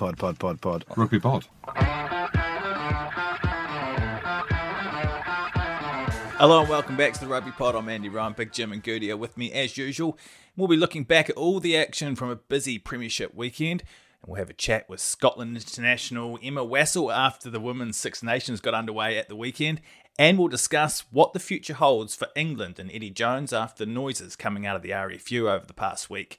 Pod, pod, pod, pod. Rugby pod. Hello and welcome back to the Rugby Pod. I'm Andy Ryan, Big Jim and Goody are with me as usual. We'll be looking back at all the action from a busy Premiership weekend. And we'll have a chat with Scotland international Emma Wassell after the Women's Six Nations got underway at the weekend. And we'll discuss what the future holds for England and Eddie Jones after the noises coming out of the RFU over the past week.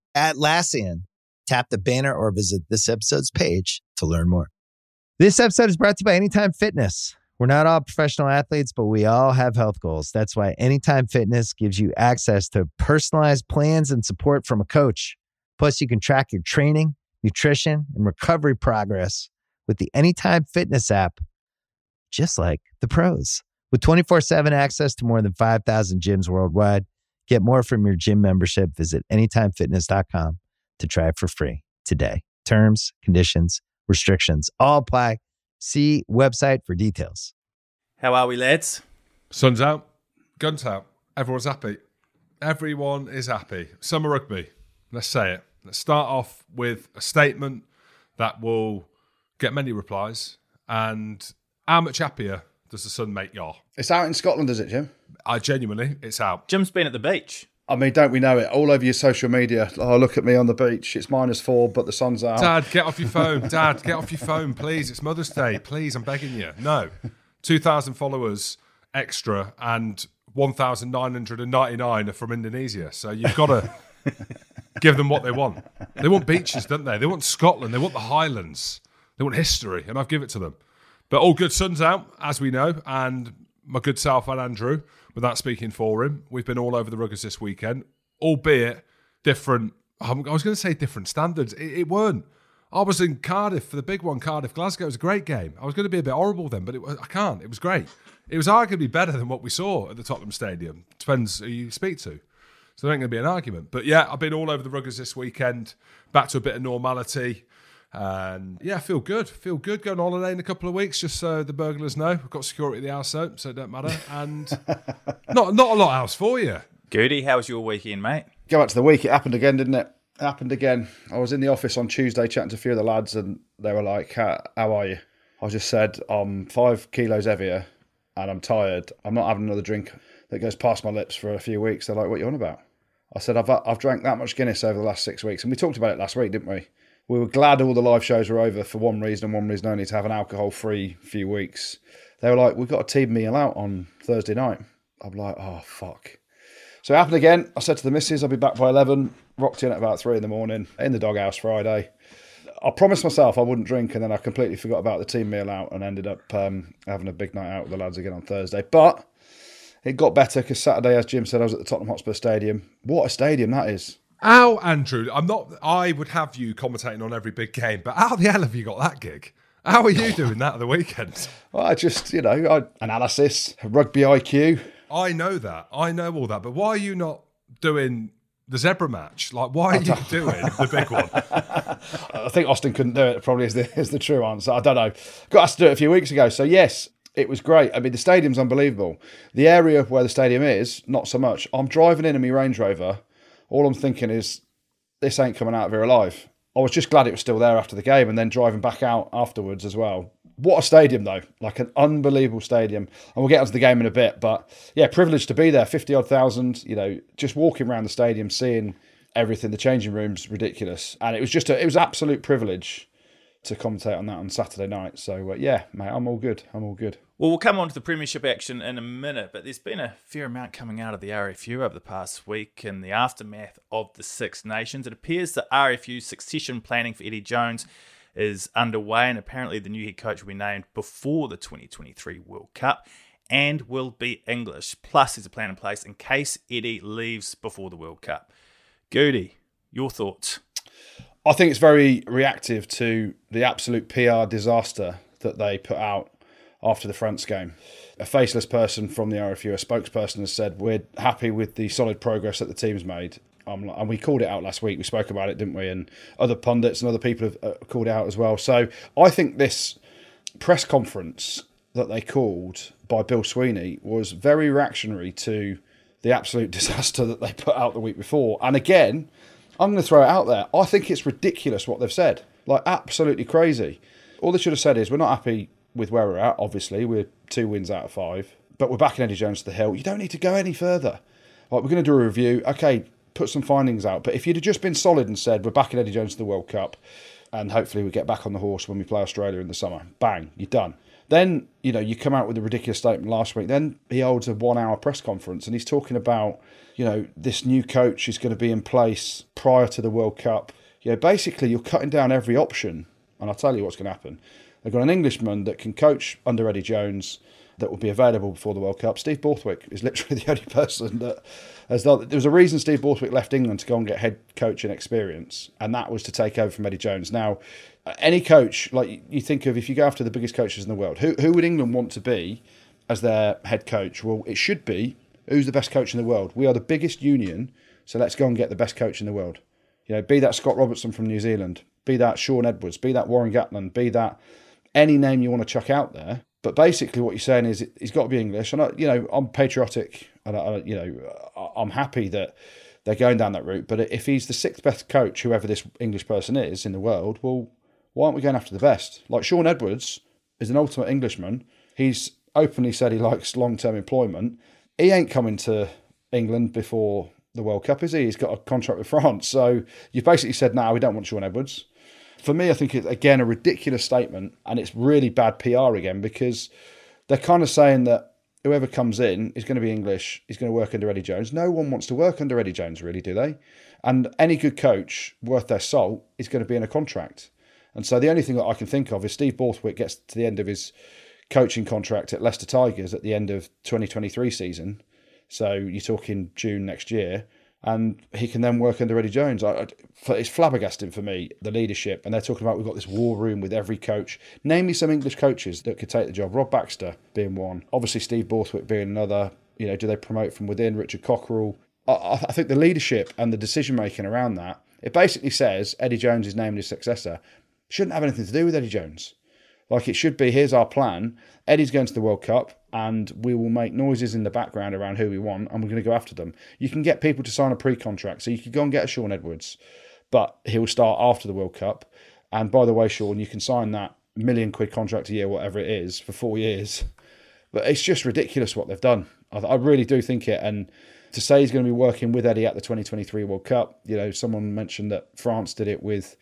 Atlassian. Tap the banner or visit this episode's page to learn more. This episode is brought to you by Anytime Fitness. We're not all professional athletes, but we all have health goals. That's why Anytime Fitness gives you access to personalized plans and support from a coach. Plus, you can track your training, nutrition, and recovery progress with the Anytime Fitness app, just like the pros. With 24 7 access to more than 5,000 gyms worldwide, get more from your gym membership. Visit AnytimeFitness.com to try it for free today. Terms, conditions, restrictions all apply. See website for details. How are we, lads? Sun's out, guns out. Everyone's happy. Everyone is happy. Summer rugby. Let's say it. Let's start off with a statement that will get many replies. And how much happier does the sun make you? It's out in Scotland, is it, Jim? I genuinely, it's out. Jim's been at the beach. I mean, don't we know it? All over your social media. Oh, look at me on the beach. It's minus four, but the sun's out. Dad, get off your phone. Dad, get off your phone, please. It's Mother's Day. Please, I'm begging you. No. 2,000 followers extra and 1,999 are from Indonesia. So you've got to give them what they want. They want beaches, don't they? They want Scotland. They want the Highlands. They want history, and I've given it to them. But all good sun's out, as we know, and my good self and Andrew, without speaking for him, we've been all over the ruggers this weekend, albeit different. Um, I was going to say different standards. It, it, weren't. I was in Cardiff for the big one, Cardiff Glasgow. It was a great game. I was going to be a bit horrible then, but it, I can't. It was great. It was arguably better than what we saw at the Tottenham Stadium. Depends who you speak to. So there ain't going to be an argument. But yeah, I've been all over the ruggers this weekend, back to a bit of normality. And yeah, feel good. Feel good going on holiday in a couple of weeks, just so the burglars know. We've got security at the house, so, so it don't matter. And not not a lot else for you. Goody, how was your weekend, mate? Go back to the week. It happened again, didn't it? It happened again. I was in the office on Tuesday chatting to a few of the lads, and they were like, "How, how are you?" I just said, "I'm five kilos heavier, and I'm tired. I'm not having another drink that goes past my lips for a few weeks." They're like, "What are you on about?" I said, "I've I've drank that much Guinness over the last six weeks," and we talked about it last week, didn't we? We were glad all the live shows were over for one reason and one reason only to have an alcohol free few weeks. They were like, We've got a team meal out on Thursday night. I'm like, Oh, fuck. So it happened again. I said to the missus, I'll be back by 11. Rocked in at about three in the morning in the doghouse Friday. I promised myself I wouldn't drink, and then I completely forgot about the team meal out and ended up um, having a big night out with the lads again on Thursday. But it got better because Saturday, as Jim said, I was at the Tottenham Hotspur Stadium. What a stadium that is! How, Andrew? I'm not. I would have you commentating on every big game, but how the hell have you got that gig? How are you doing that at the weekend? Well, I just, you know, I, analysis, rugby IQ. I know that. I know all that. But why are you not doing the zebra match? Like, why are you doing the big one? I think Austin couldn't do it. Probably is the is the true answer. I don't know. Got us to do it a few weeks ago. So yes, it was great. I mean, the stadium's unbelievable. The area where the stadium is, not so much. I'm driving in in my Range Rover all I'm thinking is this ain't coming out of here alive. I was just glad it was still there after the game and then driving back out afterwards as well. What a stadium, though. Like an unbelievable stadium. And we'll get onto the game in a bit. But yeah, privileged to be there. 50 odd thousand, you know, just walking around the stadium, seeing everything. The changing rooms, ridiculous. And it was just, a, it was absolute privilege to commentate on that on Saturday night. So uh, yeah, mate, I'm all good. I'm all good. Well, we'll come on to the Premiership action in a minute, but there's been a fair amount coming out of the RFU over the past week in the aftermath of the Six Nations. It appears that RFU succession planning for Eddie Jones is underway, and apparently the new head coach will be named before the 2023 World Cup and will be English. Plus, there's a plan in place in case Eddie leaves before the World Cup. Goody, your thoughts? I think it's very reactive to the absolute PR disaster that they put out after the France game. A faceless person from the RFU, a spokesperson, has said, We're happy with the solid progress that the team's made. Um, and we called it out last week. We spoke about it, didn't we? And other pundits and other people have uh, called it out as well. So I think this press conference that they called by Bill Sweeney was very reactionary to the absolute disaster that they put out the week before. And again, I'm going to throw it out there. I think it's ridiculous what they've said. Like, absolutely crazy. All they should have said is, we're not happy with where we're at, obviously. We're two wins out of five, but we're backing Eddie Jones to the hill. You don't need to go any further. Like, we're going to do a review. Okay, put some findings out. But if you'd have just been solid and said, we're backing Eddie Jones to the World Cup, and hopefully we get back on the horse when we play Australia in the summer, bang, you're done. Then, you know, you come out with a ridiculous statement last week. Then he holds a one hour press conference and he's talking about, you know, this new coach is going to be in place prior to the World Cup. You know, basically, you're cutting down every option. And I'll tell you what's going to happen. They've got an Englishman that can coach under Eddie Jones that will be available before the World Cup. Steve Borthwick is literally the only person that has done. There was a reason Steve Borthwick left England to go and get head coaching experience, and that was to take over from Eddie Jones. Now, any coach, like you think of, if you go after the biggest coaches in the world, who who would England want to be as their head coach? Well, it should be who's the best coach in the world. We are the biggest union, so let's go and get the best coach in the world. You know, be that Scott Robertson from New Zealand, be that Shaun Edwards, be that Warren Gatland, be that any name you want to chuck out there. But basically, what you're saying is he's got to be English, and I, you know I'm patriotic, and I, you know I'm happy that they're going down that route. But if he's the sixth best coach, whoever this English person is in the world, well, why aren't we going after the best? Like Shaun Edwards is an ultimate Englishman. He's openly said he likes long term employment. He ain't coming to England before the World Cup, is he? He's got a contract with France. So you've basically said, no, we don't want Shaun Edwards for me, I think it's again a ridiculous statement, and it's really bad PR again because they're kind of saying that whoever comes in is going to be English, is going to work under Eddie Jones. No one wants to work under Eddie Jones, really, do they? And any good coach worth their salt is going to be in a contract. And so the only thing that I can think of is Steve Borthwick gets to the end of his coaching contract at Leicester Tigers at the end of 2023 season. So you're talking June next year and he can then work under Eddie Jones. I, it's flabbergasting for me, the leadership. And they're talking about we've got this war room with every coach. Name me some English coaches that could take the job. Rob Baxter being one. Obviously, Steve Borthwick being another. You know, do they promote from within? Richard Cockerill. I, I think the leadership and the decision making around that, it basically says Eddie Jones is named his successor. Shouldn't have anything to do with Eddie Jones. Like it should be, here's our plan. Eddie's going to the World Cup and we will make noises in the background around who we want and we're going to go after them. You can get people to sign a pre contract. So you could go and get a Shaun Edwards, but he'll start after the World Cup. And by the way, Shaun, you can sign that million quid contract a year, whatever it is, for four years. But it's just ridiculous what they've done. I, I really do think it. And to say he's going to be working with Eddie at the 2023 World Cup, you know, someone mentioned that France did it with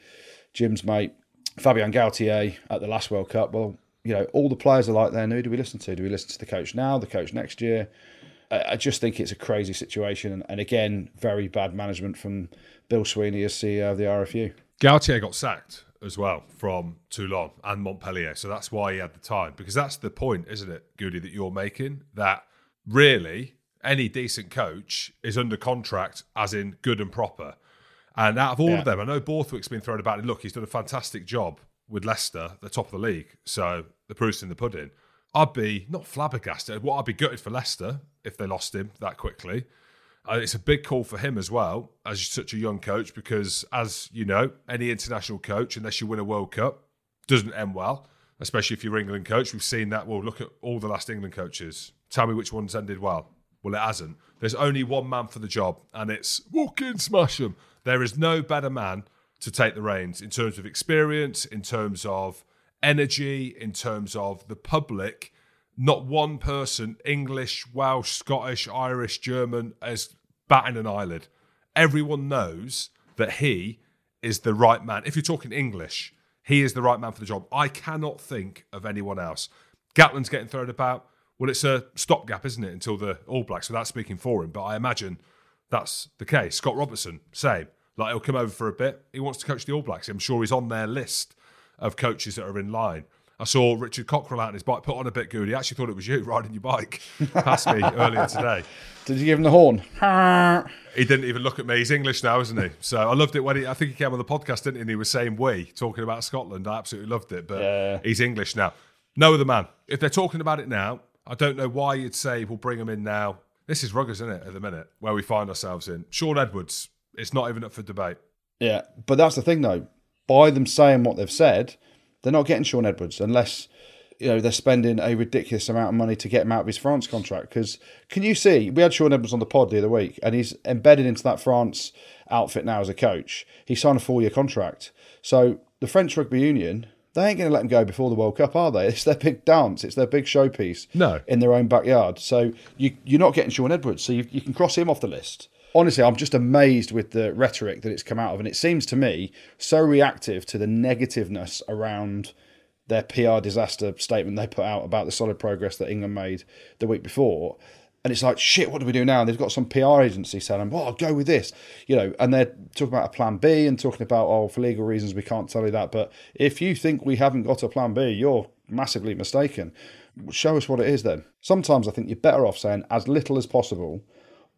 Jim's mate Fabien Galthié at the last World Cup. Well, you know, all the players are like there. Who do we listen to? Do we listen to the coach now, the coach next year? I just think it's a crazy situation, and again, very bad management from Bill Sweeney as CEO of the RFU. Galthié got sacked as well from Toulon and Montpellier, so that's why he had the time. Because that's the point, isn't it, Goody, that you're making? That really any decent coach is under contract, as in good and proper. And out of all yeah. of them, I know Borthwick's been thrown about. And look, he's done a fantastic job with Leicester, the top of the league. So the proof's in the pudding. I'd be not flabbergasted. What I'd be gutted for Leicester if they lost him that quickly. Uh, it's a big call for him as well, as such a young coach, because as you know, any international coach, unless you win a World Cup, doesn't end well. Especially if you're England coach. We've seen that. Well, look at all the last England coaches. Tell me which ones ended well. Well, it hasn't. There's only one man for the job, and it's walk in, smash them. There is no better man to take the reins in terms of experience, in terms of energy, in terms of the public. Not one person, English, Welsh, Scottish, Irish, German, is batting an eyelid. Everyone knows that he is the right man. If you're talking English, he is the right man for the job. I cannot think of anyone else. Gatland's getting thrown about. Well, it's a stopgap, isn't it, until the All Blacks? So that's speaking for him. But I imagine that's the case. Scott Robertson, same. Like he'll come over for a bit. He wants to coach the All Blacks. I'm sure he's on their list of coaches that are in line. I saw Richard Cockerill out on his bike, put on a bit good. He Actually, thought it was you riding your bike past me earlier today. Did you give him the horn? He didn't even look at me. He's English now, isn't he? So I loved it when he. I think he came on the podcast, didn't he? And he was saying "we" talking about Scotland. I absolutely loved it. But Yeah. he's English now. No other man. If they're talking about it now, I don't know why you'd say we'll bring him in now. This is ruggers, isn't it? At the minute, where we find ourselves in. Shaun Edwards. It's not even up for debate. Yeah, but that's the thing though. By them saying what they've said, they're not getting Shaun Edwards unless you know they're spending a ridiculous amount of money to get him out of his France contract. Because can you see? We had Shaun Edwards on the pod the other week, and he's embedded into that France outfit now as a coach. He signed a four-year contract. So the French rugby union. They ain't going to let them go before the World Cup, are they? It's their big dance. It's their big showpiece. No. in their own backyard. So you, you're not getting Shaun Edwards. So you, you can cross him off the list. Honestly, I'm just amazed with the rhetoric that it's come out of. And it seems to me so reactive to the negativeness around their PR disaster statement they put out about the solid progress that England made the week before. And it's like, shit, what do we do now? And they've got some PR agency saying, well, I'll go with this, you know, and they're talking about a plan B and talking about, oh, for legal reasons, we can't tell you that. But if you think we haven't got a plan B, you're massively mistaken. Show us what it is then. Sometimes I think you're better off saying as little as possible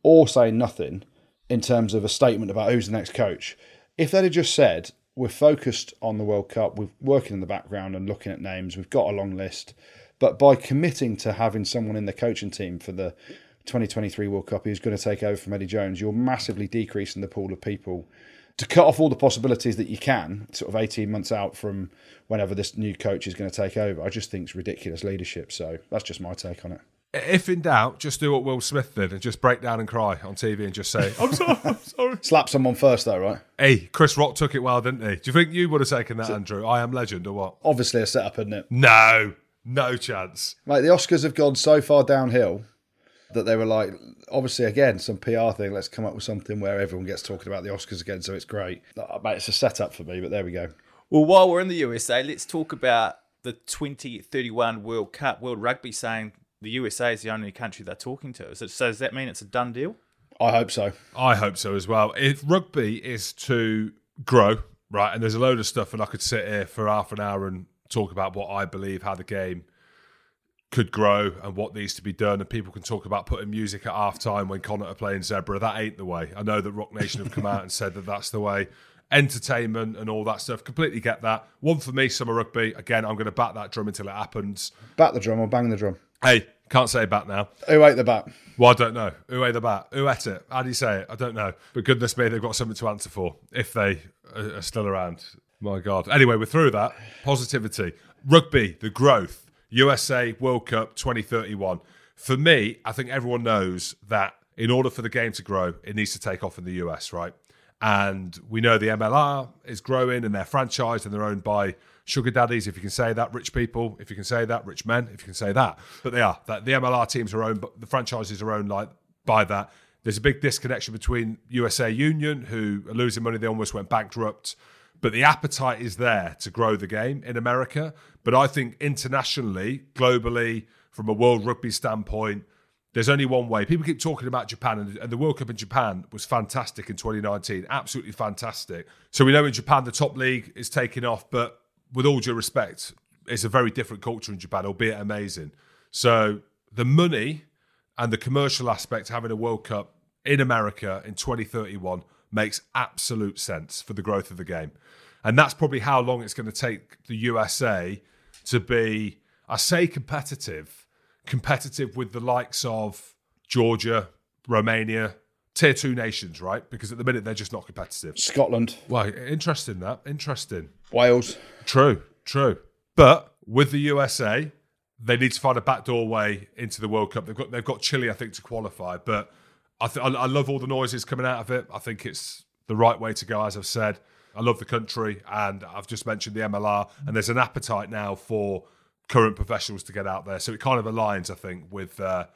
or saying nothing in terms of a statement about who's the next coach. If they'd have just said, we're focused on the World Cup, we're working in the background and looking at names, we've got a long list, but by committing to having someone in the coaching team for the 2023 World Cup who's going to take over from Eddie Jones, you're massively decreasing the pool of people to cut off all the possibilities that you can, sort of 18 months out from whenever this new coach is going to take over. I just think it's ridiculous leadership. So that's just my take on it. If in doubt, just do what Will Smith did and just break down and cry on TV and just say, "I'm sorry, I'm sorry." Slap someone first, though, right? Hey, Chris Rock took it well, didn't he? Do you think you would have taken that, Andrew? I am legend or what? Obviously, a setup, isn't it? No, no chance. Mate, the Oscars have gone so far downhill that they were like, obviously, again, some PR thing. Let's come up with something where everyone gets talking about the Oscars again, so it's great. Mate, it's a setup for me, but there we go. Well, while we're in the USA, let's talk about the 2031 World Cup. World Rugby saying the USA is the only country they're talking to. So, so does that mean it's a done deal? I hope so. I hope so as well. If rugby is to grow, right, and there's a load of stuff, and I could sit here for half an hour and talk about what I believe how the game could grow and what needs to be done, and people can talk about putting music at half time when Connacht are playing Zebra. That ain't the way. I know that Roc Nation have come out and said that that's the way. Entertainment and all that stuff, completely get that. One for me, summer rugby. Again, I'm going to bat that drum until it happens. Bat the drum or bang the drum. Hey, can't say bat now. Who ate the bat? Well, I don't know. Who ate the bat? Who ate it? How do you say it? I don't know. But goodness me, they've got something to answer for if they are are still around. My God. Anyway, we're through that. Positivity. Rugby, the growth. USA World Cup 2031. For me, I think everyone knows that in order for the game to grow, it needs to take off in the US, right? And we know the MLR is growing and they're franchised and they're owned by sugar daddies, if you can say that, rich people, if you can say that, rich men, if you can say that. But they are. That the MLR teams are owned, but the franchises are owned like by that. There's a big disconnection between USA Union, who are losing money, they almost went bankrupt. But the appetite is there to grow the game in America. But I think internationally, globally, from a world rugby standpoint, there's only one way. People keep talking about Japan, and, the World Cup in Japan was fantastic in 2019, absolutely fantastic. So we know in Japan the top league is taking off, but with all due respect, it's a very different culture in Japan, albeit amazing. So the money and the commercial aspect having a World Cup in America in 2031 makes absolute sense for the growth of the game. And that's probably how long it's going to take the USA to be, I say competitive, competitive with the likes of Georgia, Romania, tier two nations, right? Because at the minute they're just not competitive. Scotland, Well, interesting that. Interesting. Wales. True, true. But with the USA, they need to find a backdoor way into the World Cup. They've got they've got Chile, I think, to qualify. But I, th- I I love all the noises coming out of it. I think it's the right way to go, as I've said. I love the country, and I've just mentioned the MLR, and there's an appetite now for current professionals to get out there. So it kind of aligns, I think, with uh,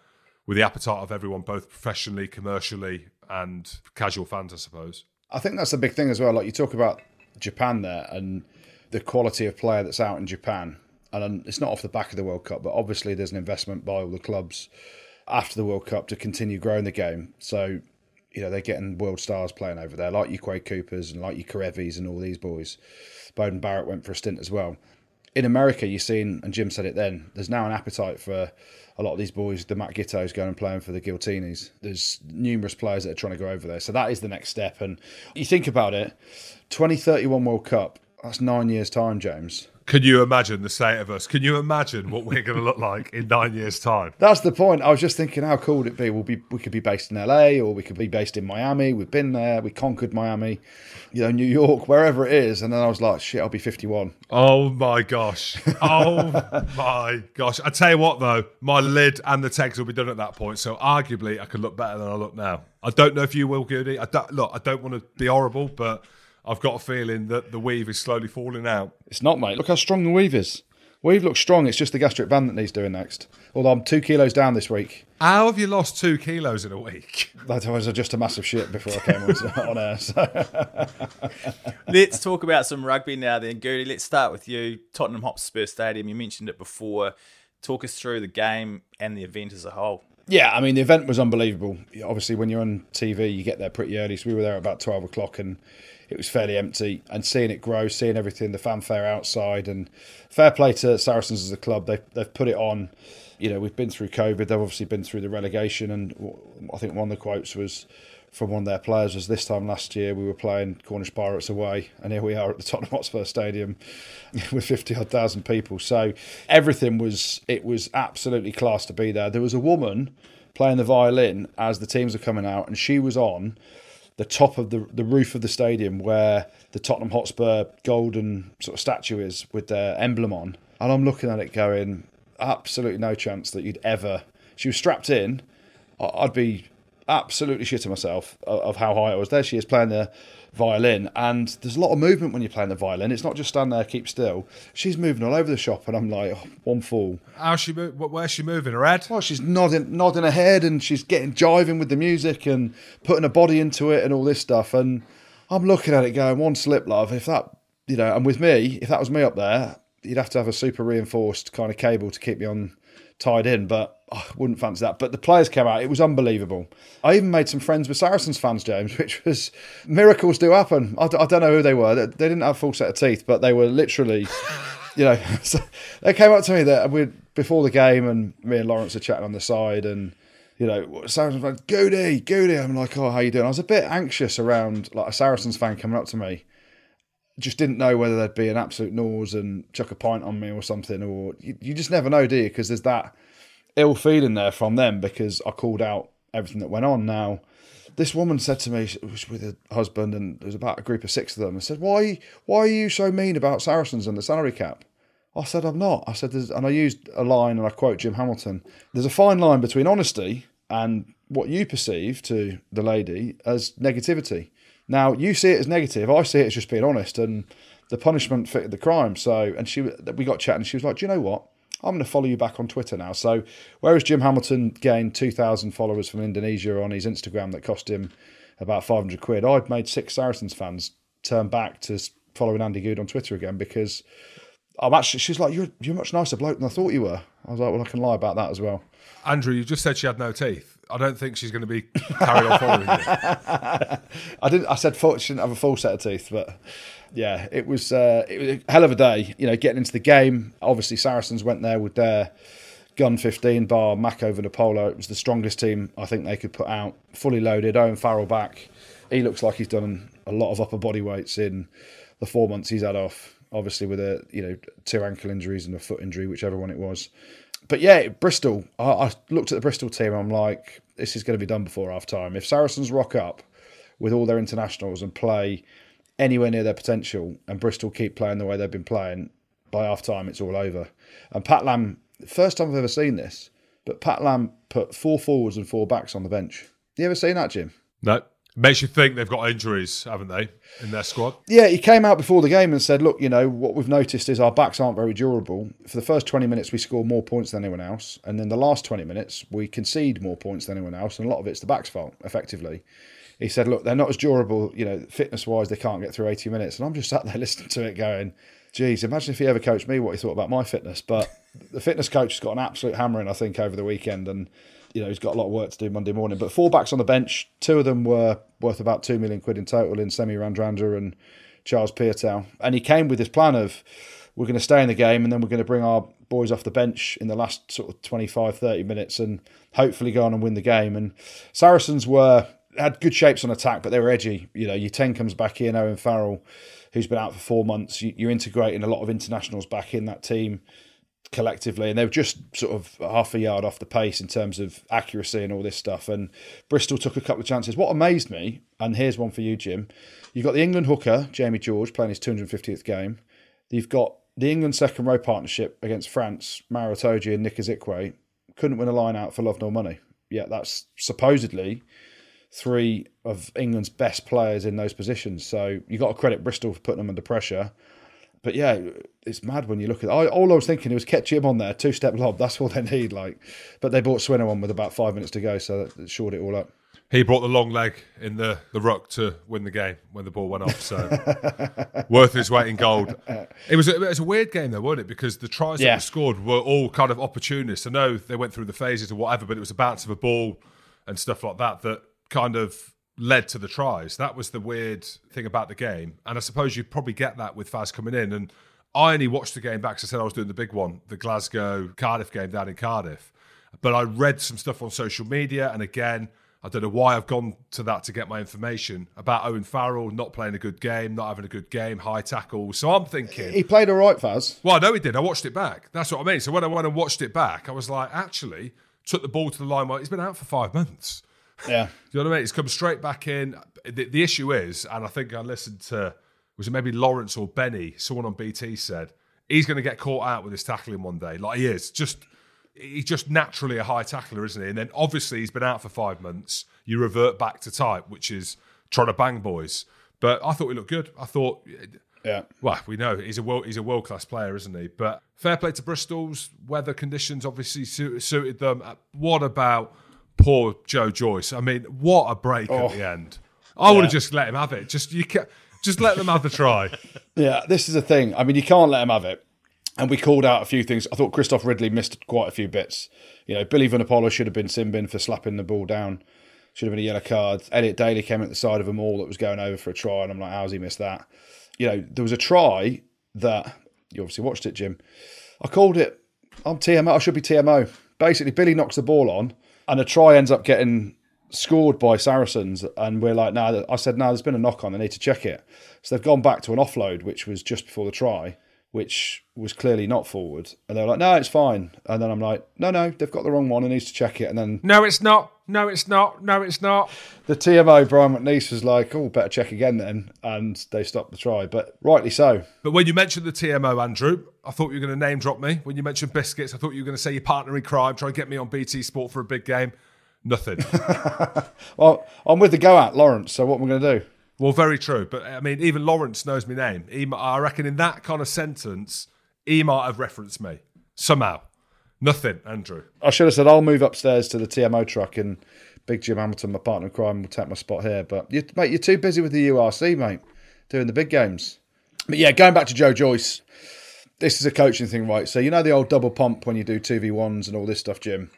with the appetite of everyone, both professionally, commercially, and casual fans, I suppose. I think that's the big thing as well. Like you talk about Japan there and the quality of player that's out in Japan. And it's not off the back of the World Cup, but obviously there's an investment by all the clubs after the World Cup to continue growing the game. So, you know, they're getting world stars playing over there, like your Quade Coopers and like your Karevis and all these boys. Beauden Barrett went for a stint as well. in America, you're seeing, and Jim said it then, there's now an appetite for a lot of these boys, the Matt Giteaus going and playing for the Giltinis. There's numerous players that are trying to go over there. So that is the next step. And you think about it 2031 World Cup, that's nine years' time, James. Can you imagine the state of us? Can you imagine what we're going to look like in nine years' time? That's the point. I was just thinking, how cool would it be? We'll be we could be based in LA or we could be based in Miami. We've been there. We conquered Miami, you know, New York, wherever it is. And then I was like, shit, I'll be 51. Oh my gosh. Oh my gosh. I tell you what, though, my lid and the text will be done at that point. So arguably, I could look better than I look now. I don't know if you will, Goody. I don't, look, I don't want to be horrible, but I've got a feeling that the weave is slowly falling out. It's not, mate. Look how strong the weave is. Weave looks strong. It's just the gastric band that needs doing next. Although I'm two kilos down this week. How have you lost two kilos in a week? That was just a massive shit before I came on, on air. So. Let's talk about some rugby now, then, Goody. Let's start with you. Tottenham Hotspur Stadium. You mentioned it before. Talk us through the game and the event as a whole. Yeah, I mean the event was unbelievable. Obviously, when you're on TV, you get there pretty early. So we were there about twelve o'clock, and it was fairly empty. And seeing it grow, seeing everything, the fanfare outside, and fair play to Saracens as a club. They they've put it on. You know, we've been through COVID. They've obviously been through the relegation, and I think one of the quotes was from one of their players was this time last year we were playing Cornish Pirates away, and here we are at the Tottenham Hotspur Stadium with fifty odd thousand people. So everything was it was absolutely class to be there. There was a woman playing the violin as the teams were coming out, and she was on the top of the the roof of the stadium where the Tottenham Hotspur golden sort of statue is with their emblem on. And I'm looking at it going, absolutely no chance that you'd ever. She was strapped in. I'd be absolutely shitting myself of how high I was. There she is playing the violin, and there's a lot of movement when you're playing the violin. It's not just stand there, keep still. She's moving all over the shop, and I'm like, oh, one fall. How's she? Mo- where's she moving? Her head? Well, she's nodding, nodding her head, and she's getting jiving with the music and putting her body into it and all this stuff. And I'm looking at it going, one slip, love. If that, you know, and with me, if that was me up there, you'd have to have a super reinforced kind of cable to keep me on tied in, but Oh, I wouldn't fancy that. But the players came out; it was unbelievable. I even made some friends with Saracens fans, James, which was miracles do happen. I, I don't know who they were; they, they didn't have a full set of teeth, but they were literally, you know, so they came up to me that we before the game, and me and Lawrence are chatting on the side, and you know, Saracens like, Goody, Goody. I'm like, oh, how you doing? I was a bit anxious around like a Saracens fan coming up to me just didn't know whether there'd be an absolute nose and chuck a pint on me or something, or you, you just never know, do you? Because there's that ill feeling there from them because I called out everything that went on. Now, this woman said to me, was with her husband, and there was about a group of six of them, and said, "Why, why are you so mean about Saracens and the salary cap?" I said, "I'm not." I said, and I used a line, and I quote Jim Hamilton: "There's a fine line between honesty and what you perceive to the lady as negativity." Now you see it as negative. I see it as just being honest, and the punishment fitted the crime. So, and she, we got chatting. She was like, "Do you know what? I'm going to follow you back on Twitter now." So, whereas Jim Hamilton gained two thousand followers from Indonesia on his Instagram that cost him about five hundred quid, I've made six Saracens fans turn back to following Andy Goode on Twitter again because I'm actually. She's like, "You're you're a much nicer bloke than I thought you were." I was like, "Well, I can lie about that as well." Andrew, you just said she had no teeth. I don't think she's going to be carried on following you. I didn't. I said she didn't have a full set of teeth, but yeah, it was uh, it was a hell of a day. You know, getting into the game. Obviously, Saracens went there with their gun 15 bar Mako Vunipola. It was the strongest team I think they could put out. Fully loaded. Owen Farrell back. He looks like he's done a lot of upper body weights in the four months he's had off. Obviously, with a you know two ankle injuries and a foot injury, whichever one it was but yeah, Bristol. I, I, looked at the Bristol team. I'm like, this is going to be done before half time. If Saracens rock up with all their internationals and play anywhere near their potential, and Bristol keep playing the way they've been playing, by half time it's all over. And Pat Lam, first time I've ever seen this, but Pat Lam put four forwards and four backs on the bench. You ever seen that, Jim? No. Makes you think they've got injuries, haven't they, in their squad? Yeah, he came out before the game and said, "Look, you know what we've noticed is our backs aren't very durable. For the first twenty minutes, we score more points than anyone else, and then the last twenty minutes, we concede more points than anyone else, and a lot of it's the back's fault, effectively." He said, "Look, they're not as durable, you know, fitness-wise, they can't get through eighty minutes." And I'm just sat there listening to it, going, "Geez, imagine if he ever coached me, what he thought about my fitness." But the fitness coach has got an absolute hammering, I think, over the weekend, and you know, he's got a lot of work to do Monday morning. But four backs on the bench, two of them were worth about two million quid in total in Semi Radradra and Charles Piutau. And he came with this plan of we're going to stay in the game and then we're going to bring our boys off the bench in the last sort of 25, 30 minutes and hopefully go on and win the game. And Saracens were had good shapes on attack, but they were edgy. You know, your 10 comes back in, Owen Farrell, who's been out for four months. You're integrating a lot of internationals back in that team collectively, and they were just sort of half a yard off the pace in terms of accuracy and all this stuff. And Bristol took a couple of chances. What amazed me, and here's one for you, Jim. You've got the England hooker, Jamie George, playing his 250th game. You've got the England second row partnership against France, Itoje and Nick Isiekwe. Couldn't win a line out for love nor money. Yeah, that's supposedly three of England's best players in those positions. So you got to credit Bristol for putting them under pressure. But yeah, it's mad when you look at it. I, all I was thinking it was catch him on there, two step lob. That's all they need. Like, but they brought Swinner on with about five minutes to go, so that shored it all up. He brought the long leg in the, the ruck to win the game when the ball went off. So worth his weight in gold. It was a, it was a weird game though, wasn't it? Because the tries Yeah. that were scored were all kind of opportunists. I know they went through the phases or whatever, but it was a bounce of a ball and stuff like that that kind of led to the tries. That was the weird thing about the game. And I suppose you probably get that with Faz coming in. And I only watched the game back 'cause I said I was doing the big one, the Glasgow Cardiff game down in Cardiff. But I read some stuff on social media, and again, I don't know why I've gone to that to get my information about Owen Farrell not playing a good game, not having a good game, high tackle. So I'm thinking, He played all right, Faz. well, I know he did. I watched it back. That's what I mean. So when I went and watched it back, I was like, actually, took the ball to the line. Well, he's been out for five months. Yeah. Do you know what I mean? He's come straight back in. The, the issue is, and I think I listened to, was it maybe Lawrence or Benny? Someone on BT said he's going to get caught out with his tackling one day. Like he is. Just he's just naturally a high tackler, isn't he? And then obviously he's been out for five months. You revert back to type, which is trying to bang boys. But I thought he looked good. I thought Yeah. well, we know he's a world, he's a world class player, isn't he? But fair play to Bristol's weather conditions obviously suited, suited them. Uh, What about poor Joe Joyce? I mean, what a break at the oh. end! I would have just let him have it. Just you can just let them have the try. Yeah, this is the thing. I mean, you can't let him have it. And we called out a few things. I thought Christophe Ridley missed quite a few bits. You know, Billy Vunipola should have been sin bin for slapping the ball down. Should have been a yellow card. Elliot Daly came at the side of a all that was going over for a try, and I'm like, how's he missed that? You know, there was a try that you obviously watched it, Jim. I called it. I'm TMO. I should be TMO. Basically, Billy knocks the ball on, and a try ends up getting scored by Saracens, and we're like, no. I said, no. There's been a knock on. They need to check it. So they've gone back to an offload, which was just before the try, which was clearly not forward. And they're like, no, it's fine. And then I'm like, no, no, they've got the wrong one. and needs to check it. And then No, it's not. No, it's not. No, it's not. the TMO Brian MacNeice was like, oh, better check again then, and they stopped the try. But rightly so. But when you mentioned the TMO, Andrew, I thought you were going to name drop me. When you mentioned biscuits, I thought you were going to say your partner in crime, try and get me on BT Sport for a big game. Nothing. Well, I'm with the go at Lawrence. So what am I going to do? Well, very true. But I mean, even Lawrence knows my name. He, I reckon in that kind of sentence, he might have referenced me somehow. Nothing, Andrew. I should have said I'll move upstairs to the TMO truck and Big Jim Hamilton, my partner in crime, will take my spot here. But you, mate, you're too busy with the URC, mate, doing the big games. But yeah, going back to Joe Joyce, this is a coaching thing, right? So you know the old double pump when you do two v ones and all this stuff, Jim.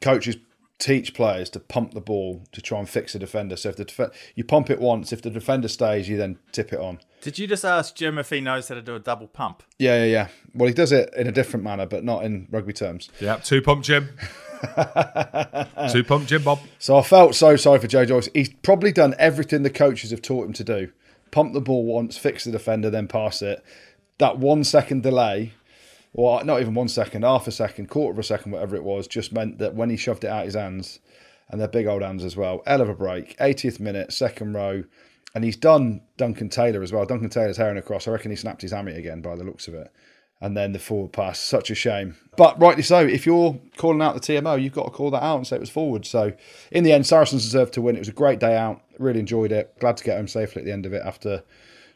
Coaches teach players to pump the ball to try and fix a defender. So if the def- you pump it once, if the defender stays, you then tip it on. Did you just ask Jim if he knows how to do a double pump? Yeah, yeah, yeah. Well, he does it in a different manner, but not in rugby terms. Yeah, two pump Jim. two pump Jim Bob. So I felt so sorry for Joe Joyce. He's probably done everything the coaches have taught him to do: pump the ball once, fix the defender, then pass it. That one second delay, or not even one second, half a second, quarter of a second, whatever it was, just meant that when he shoved it out his hands, and they're big old hands as well, hell of a break. 80th minute, second row, and he's done Duncan Taylor as well. Duncan Taylor's herring across. I reckon he snapped his hammy again by the looks of it. And then the forward pass, such a shame. But rightly so, if you're calling out the TMO, you've got to call that out and say it was forward. So in the end, Saracens deserved to win. It was a great day out. Really enjoyed it. Glad to get home safely at the end of it after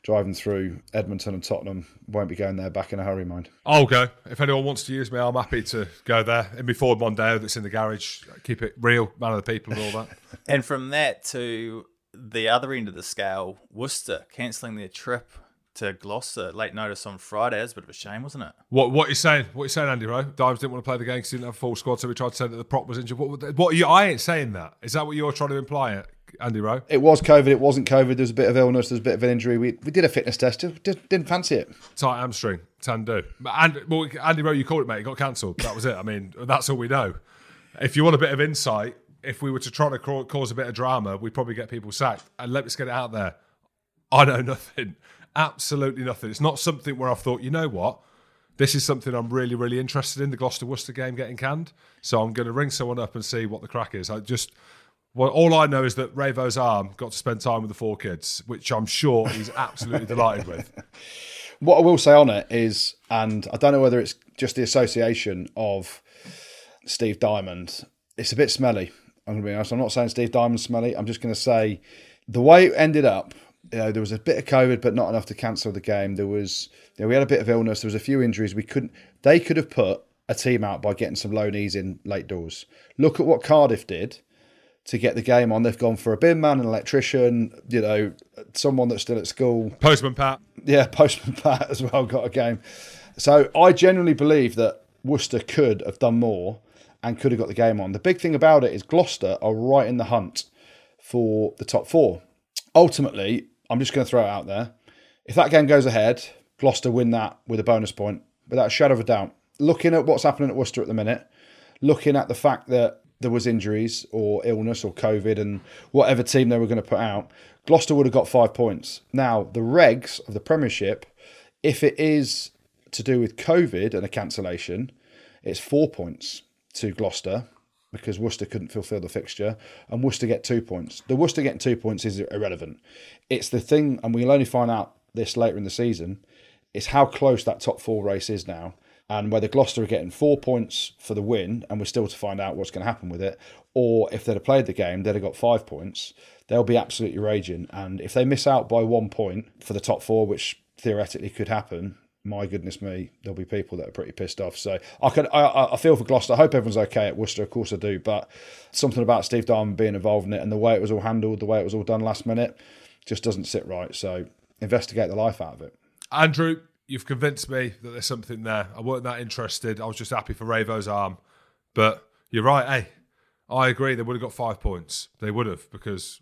driving through Edmonton and Tottenham. Won't be going there back in a hurry, mind. I'll go. If anyone wants to use me, I'm happy to go there. In my Ford Mondeo that's in the garage. Keep it real, man of the people and all that. And from that to the other end of the scale, Worcester cancelling their trip to Gloucester. Late notice on Friday. It was a bit of a shame, wasn't it? What what you saying? What you saying, Andy Rowe? Dimes didn't want to play the game because he didn't have a full squad, so we tried to say that the prop was injured. What, what are you? I ain't saying that. Is that what you're trying to imply? Andy Rowe? It was COVID. It wasn't COVID. There was a bit of illness. There was a bit of an injury. We, we did a fitness test. Just, just didn't fancy it. Tight hamstring, Tandu. And well, Andy Rowe, you called it, mate. It got cancelled. That was it. I mean, that's all we know. If you want a bit of insight, if we were to try to cause a bit of drama, we'd probably get people sacked. And let's get it out there. I know nothing. Absolutely nothing. It's not something where I've thought, you know what? This is something I'm really, really interested in. The Gloucester Worcester game getting canned. So I'm going to ring someone up and see what the crack is. I just well, all I know is that Ravo's arm got to spend time with the four kids, which I'm sure he's absolutely delighted with. What I will say on it is, and I don't know whether it's just the association of Steve Diamond, it's a bit smelly. I'm going to be honest. I'm not saying Steve Diamond's smelly. I'm just going to say the way it ended up, you know, there was a bit of COVID, but not enough to cancel the game. There was, you know, we had a bit of illness. There was a few injuries. We couldn't. They could have put a team out by getting some low knees in late doors. Look at what Cardiff did to get the game on. They've gone for a bin man, an electrician, you know, someone that's still at school. Postman Pat. Yeah, Postman Pat as well got a game. So I genuinely believe that Worcester could have done more and could have got the game on. The big thing about it is Gloucester are right in the hunt for the top four. Ultimately, I'm just going to throw it out there. If that game goes ahead, Gloucester win that with a bonus point without a shadow of a doubt. Looking at what's happening at Worcester at the minute, looking at the fact that there was injuries or illness or COVID and whatever team they were going to put out, Gloucester would have got five points. Now, the regs of the Premiership, if it is to do with COVID and a cancellation, it's four points to Gloucester because Worcester couldn't fulfil the fixture, and Worcester get two points. The Worcester getting two points is irrelevant. It's the thing, and we'll only find out this later in the season, is how close that top four race is now and whether Gloucester are getting four points for the win, and we're still to find out what's going to happen with it, or if they'd have played the game, they'd have got five points. They'll be absolutely raging, and if they miss out by one point for the top four, which theoretically could happen, my goodness me, there'll be people that are pretty pissed off. So I could, I, I feel for Gloucester. I hope everyone's okay at Worcester. Of course I do, but something about Steve Diamond being involved in it and the way it was all handled, the way it was all done last minute, just doesn't sit right. So investigate the life out of it. Andrew, you've convinced me that there's something there. I wasn't that interested. I was just happy for Ravo's arm. But you're right, hey. I agree. They would have got five points. They would have because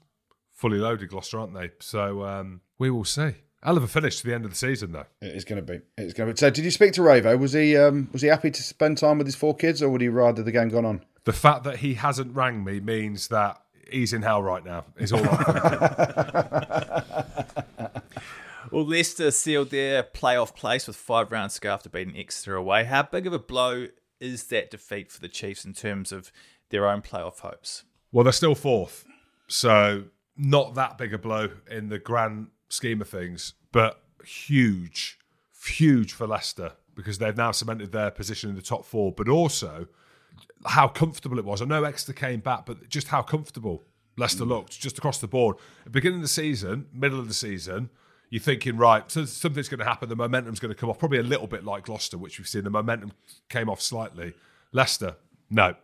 fully loaded Gloucester, aren't they? So um, we will see. Hell of a finish to the end of the season, though. It is going to be. It's going to be. So, did you speak to Ravo? Was he um, was he happy to spend time with his four kids, or would he rather the game gone on? The fact that he hasn't rang me means that he's in hell right now. Is all. Well, Leicester sealed their playoff place with five rounds to go after beating Exeter away. How big of a blow is that defeat for the Chiefs in terms of their own playoff hopes? Well, they're still fourth, so not that big a blow in the grand scheme of things, but huge, huge for Leicester because they've now cemented their position in the top four, but also how comfortable it was. I know Exeter came back, but just how comfortable Leicester hmm. looked just across the board. beginning of the season, middle of the season, you're thinking, right, so something's going to happen. The momentum's going to come off. Probably a little bit like Gloucester, which we've seen. The momentum came off slightly. Leicester, no.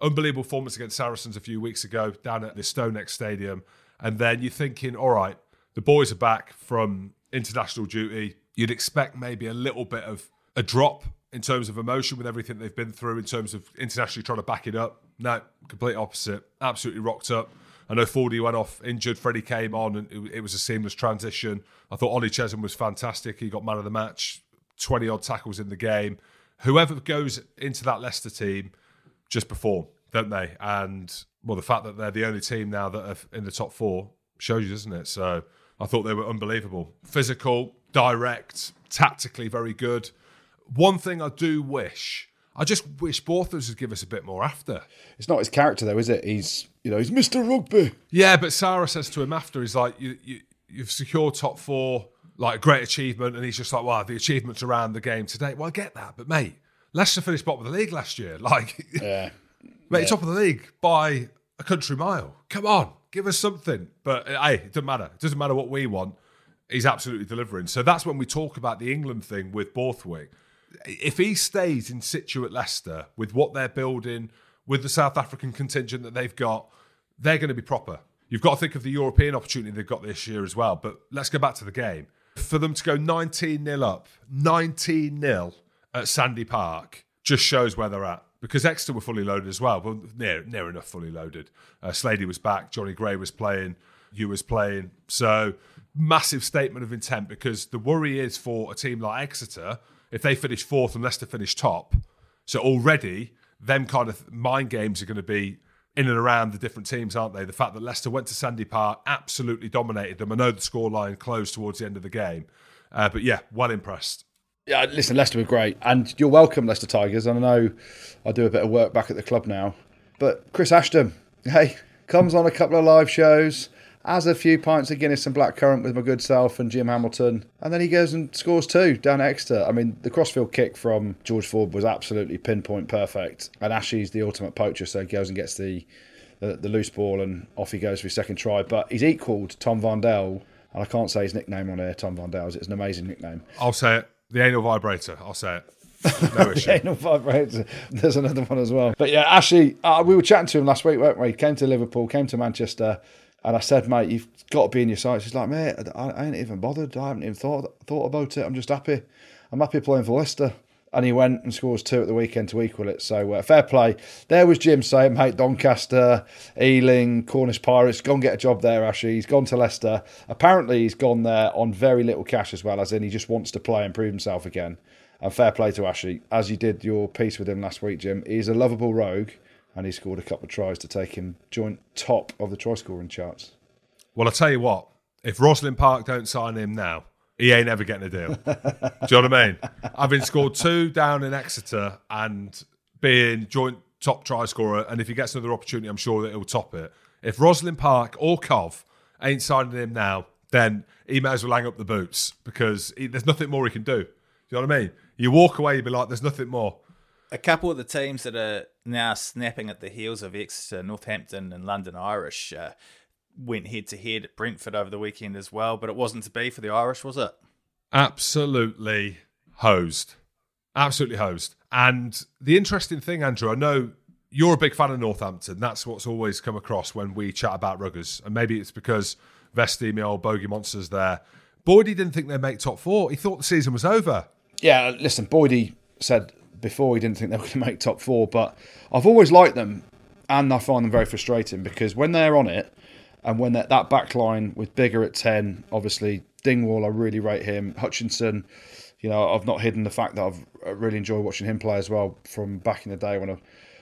Unbelievable performance against Saracens a few weeks ago down at the StoneX Stadium. And then you're thinking, all right, the boys are back from international duty. You'd expect maybe a little bit of a drop in terms of emotion with everything they've been through, in terms of internationally trying to back it up. No, complete opposite. Absolutely rocked up. I know Fordy went off injured. Freddie came on, and it, it was a seamless transition. I thought Ollie Chessum was fantastic. He got man of the match, 20 odd tackles in the game. Whoever goes into that Leicester team just perform, don't they? And well, the fact that they're the only team now that are in the top four shows you, doesn't it? So I thought they were unbelievable. Physical, direct, tactically very good. One thing I do wish I just wish us would give us a bit more after. It's not his character though, is it? He's you know he's Mr. Rugby. Yeah, but Sarah says to him after, he's like, you, you you've secured top four, like great achievement, and he's just like, wow, the achievements around the game today. Well, I get that, but mate, Leicester finished bottom of the league last year. Like, yeah, mate, yeah. top of the league by a country mile. Come on, give us something. But uh, hey, it doesn't matter. It doesn't matter what we want. He's absolutely delivering. So that's when we talk about the England thing with Borthwick if he stays in situ at Leicester with what they're building, with the South African contingent that they've got, they're going to be proper. You've got to think of the European opportunity they've got this year as well. But let's go back to the game. For them to go 19 0 up, 19 0 at Sandy Park, just shows where they're at. because Exeter were fully loaded as well, but near near enough fully loaded. Uh, Slady was back, Jonny Gray was playing, you was playing. So massive statement of intent because the worry is for a team like Exeter if they finish fourth and Leicester finish top. So already them kind of mind games are going to be in and around the different teams, aren't they? The fact that Leicester went to Sandy Park, absolutely dominated them. I know the scoreline closed towards the end of the game, uh, but yeah, well impressed. Yeah, listen, Leicester were great, and you're welcome, Leicester Tigers. And I know I do a bit of work back at the club now, but Chris Ashton, hey, comes on a couple of live shows, has a few pints of Guinness and blackcurrant with my good self and Jim Hamilton, and then he goes and scores two down Exeter. I mean, the crossfield kick from George Ford was absolutely pinpoint perfect, and Ashley's the ultimate poacher, so he goes and gets the the, the loose ball and off he goes for his second try. But he's equalled Tom Varndell, and I can't say his nickname on air. Tom Varndell's it's an amazing nickname. I'll say it. The anal vibrator. I'll say it. No issue. anal vibrator. There's another one as well. But yeah, Ashley, uh, we were chatting to him last week, weren't we? Came to Liverpool, came to Manchester. And I said, mate, you've got to be in your sights. He's like, mate, I, I ain't even bothered. I haven't even thought thought about it. I'm just happy. I'm happy playing for Leicester. And he went and scores two at the weekend to equal it. So uh, fair play. There was Jim saying, mate, Doncaster, Ealing, Cornish Pirates, go and get a job there, Ashley. He's gone to Leicester. Apparently, he's gone there on very little cash as well, as in he just wants to play and prove himself again. And fair play to Ashley. As you did your piece with him last week, Jim, he's a lovable rogue and he scored a couple of tries to take him joint top of the try scoring charts. Well, I'll tell you what, if Rosslyn Park don't sign him now, he ain't ever getting a deal. Do you know what I mean? Having scored two down in Exeter and being joint top try scorer, and if he gets another opportunity, I'm sure that he'll top it. If Rosslyn Park or Cov ain't signing him now, then he may as well hang up the boots because he, there's nothing more he can do. Do you know what I mean? You walk away, you be like, there's nothing more. A couple of the teams that are now snapping at the heels of Exeter, Northampton, and London Irish uh, went head to head at Brentford over the weekend as well, but it wasn't to be for the Irish, was it? Absolutely hosed. Absolutely hosed. And the interesting thing, Andrew, I know you're a big fan of Northampton. That's what's always come across when we chat about Ruggers. And maybe it's because Vesty, my old bogey monsters there. Boydie didn't think they'd make top four. He thought the season was over. Yeah, listen, Boydie said before he didn't think they were going to make top four, but I've always liked them and I find them very frustrating because when they're on it and when that, that back line with Biggar at 10, obviously Dingwall, I really rate him. Hutchinson, you know, I've not hidden the fact that I've I really enjoyed watching him play as well from back in the day when I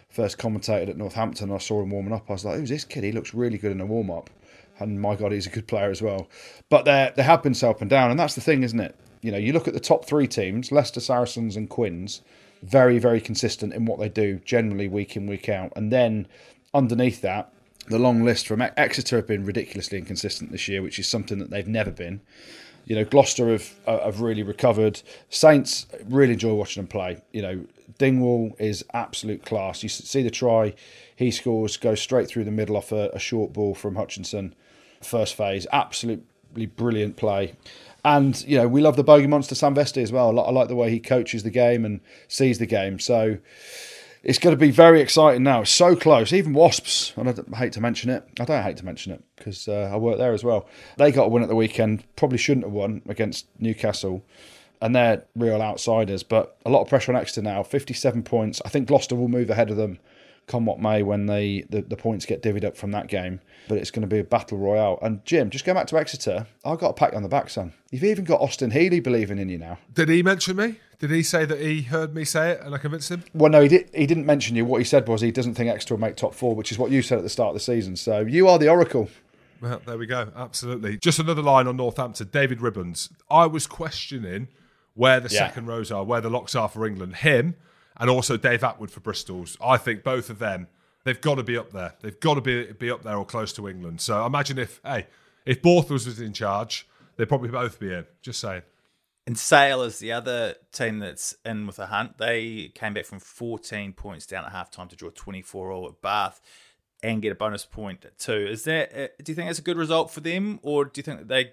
first commentated at Northampton. I saw him warming up. I was like, who's this kid? He looks really good in a warm up. And my God, he's a good player as well. But they they have been so up and down. And that's the thing, isn't it? You know, you look at the top three teams Leicester, Saracens, and Quins, very, very consistent in what they do, generally week in, week out. And then underneath that, the long list from Exeter have been ridiculously inconsistent this year, which is something that they've never been. You know, Gloucester have uh, have really recovered. Saints really enjoy watching them play. You know, Dingwall is absolute class. You see the try he scores, goes straight through the middle off a, a short ball from Hutchinson. First phase, absolutely brilliant play. And you know, we love the bogey monster Sam Vesty as well. I like the way he coaches the game and sees the game. So it's going to be very exciting now. So close. Even Wasps, and I hate to mention it. I don't hate to mention it because uh, I work there as well. They got a win at the weekend. Probably shouldn't have won against Newcastle. And they're real outsiders, but a lot of pressure on Exeter now. 57 points. I think Gloucester will move ahead of them come what may when they the, the points get divvied up from that game. But it's going to be a battle royale. And Jim, just go back to Exeter. I've got a pack on the back, son. You've even got Austin Healey believing in you now. Did he mention me? Did he say that he heard me say it and I convinced him? Well, no, he, did, he didn't mention you. What he said was he doesn't think Exeter will make top four, which is what you said at the start of the season. So you are the oracle. Well, there we go. Absolutely. Just another line on Northampton. David Ribbans. I was questioning where the yeah. second rows are, where the locks are for England. Him and also Dave Attwood for Bristol's. I think both of them, they've got to be up there. They've got to be be up there or close to England. So imagine if, hey, if Borthos was in charge, they'd probably both be in. Just saying. And Sale is the other team that's in with a hunt. They came back from 14 points down at halftime to draw 24 all at Bath and get a bonus point too. Is that? Uh, do you think that's a good result for them, or do you think that they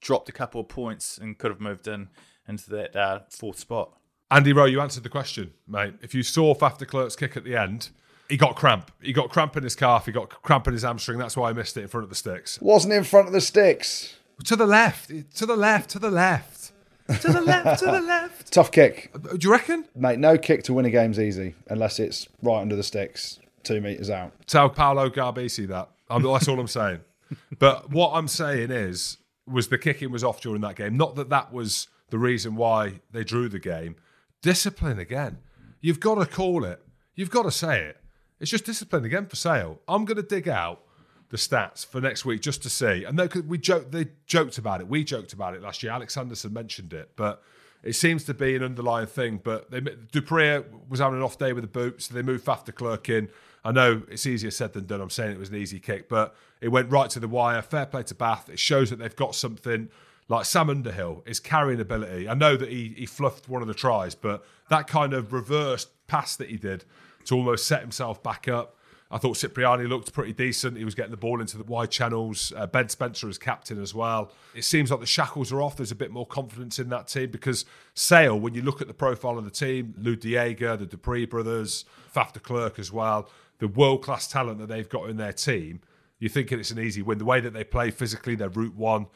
dropped a couple of points and could have moved in into that uh, fourth spot? Andy Rowe, you answered the question, mate. If you saw Faf de Klerk's kick at the end, he got cramp. He got cramp in his calf. He got cramp in his hamstring. That's why I missed it in front of the sticks. Wasn't in front of the sticks. To the left. To the left. To the left. To the left, to the left. Tough kick, Do you reckon? mate. No kick to win a game's easy unless it's right under the sticks, two meters out. Tell Paolo Garbisi that. That's all I'm saying. But what I'm saying is, was the kicking was off during that game. Not that that was the reason why they drew the game. Discipline again. You've got to call it. You've got to say it. It's just discipline again for sale. I'm going to dig out the stats for next week just to see. And they, we joked, they joked about it. We joked about it last year. Alex Sanderson mentioned it, but it seems to be an underlying thing. But they, du Preez was having an off day with the boot, so they moved Faf de Klerk in. I know it's easier said than done. I'm saying it was an easy kick, but it went right to the wire. Fair play to Bath. It shows that they've got something like Sam Underhill is carrying ability. I know that he, he fluffed one of the tries, but that kind of reversed pass that he did to almost set himself back up. I thought Cipriani looked pretty decent. He was getting the ball into the wide channels. Uh, ben Spencer as captain as well. It seems like the shackles are off. There's a bit more confidence in that team because Sale, when you look at the profile of the team, Lood de Jager, the du Preez brothers, Faf de Klerk as well, the world class talent that they've got in their team, you're thinking it's an easy win. The way that they play physically, they're route one.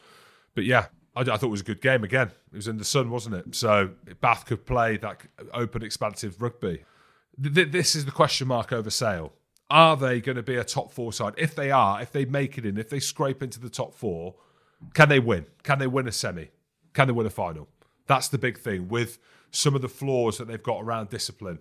But yeah, I, I, thought it was a good game again. It was in the sun, wasn't it? So Bath could play that open, expansive rugby. Th- this is the question mark over Sale. Are they going to be a top four side? If they are, if they make it in, if they scrape into the top four, can they win? Can they win a semi? Can they win a final? That's the big thing with some of the flaws that they've got around discipline.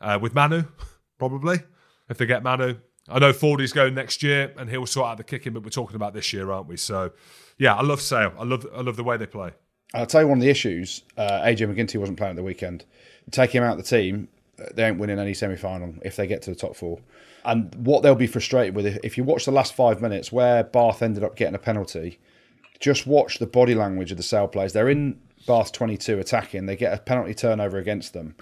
Uh, with Manu, probably, if they get Manu. I know Fordy's going next year and he'll sort out the kicking, but we're talking about this year, aren't we? So, yeah, I love Sale. I love, I love the way they play. I'll tell you one of the issues. Uh, AJ MacGinty wasn't playing at the weekend. Take him out of the team, they ain't winning any semi final if they get to the top four. And what they'll be frustrated with, if you watch the last five minutes where Bath ended up getting a penalty, just watch the body language of the Sale players. They're in Bath 22 attacking, they get a penalty turnover against them.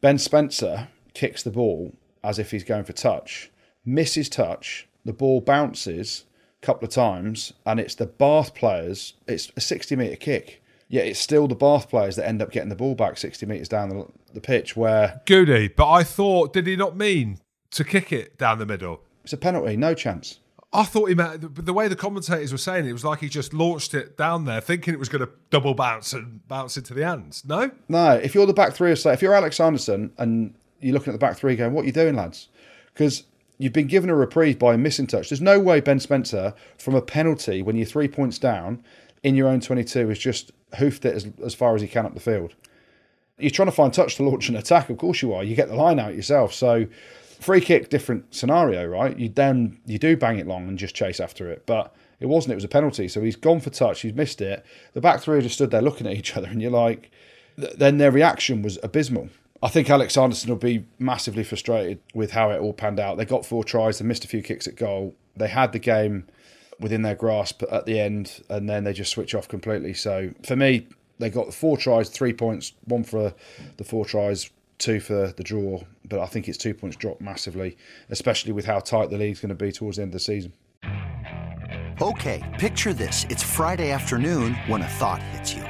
Ben Spencer kicks the ball as if he's going for touch, misses touch, the ball bounces a couple of times, and it's the Bath players, it's a 60 metre kick. Yet it's still the Bath players that end up getting the ball back 60 metres down the, the pitch where. Goody, but I thought, did he not mean to kick it down the middle? It's a penalty, no chance. I thought he meant the, the way the commentators were saying it, it was like he just launched it down there, thinking it was going to double bounce and bounce into the hands. No, no. If you're the back three, say if you're Alex Sanderson and you're looking at the back three, going, "What are you doing, lads?" Because you've been given a reprieve by a missing touch. There's no way Ben Spencer, from a penalty when you're three points down in your own 22, has just hoofed it as, as far as he can up the field. You're trying to find touch to launch an attack. Of course you are. You get the line out yourself. So free kick, different scenario, right? You then you do bang it long and just chase after it, but it wasn't. It was a penalty. So he's gone for touch. He's missed it. The back three just stood there looking at each other, and you're like, then their reaction was abysmal. I think Alex Sanderson will be massively frustrated with how it all panned out. They got four tries, they missed a few kicks at goal. They had the game within their grasp at the end, and then they just switch off completely. So for me, they got four tries, three points, one for the four tries, two for the draw. But I think it's two points dropped massively, especially with how tight the league's going to be towards the end of the season. Okay, picture this: it's Friday afternoon when a thought hits you.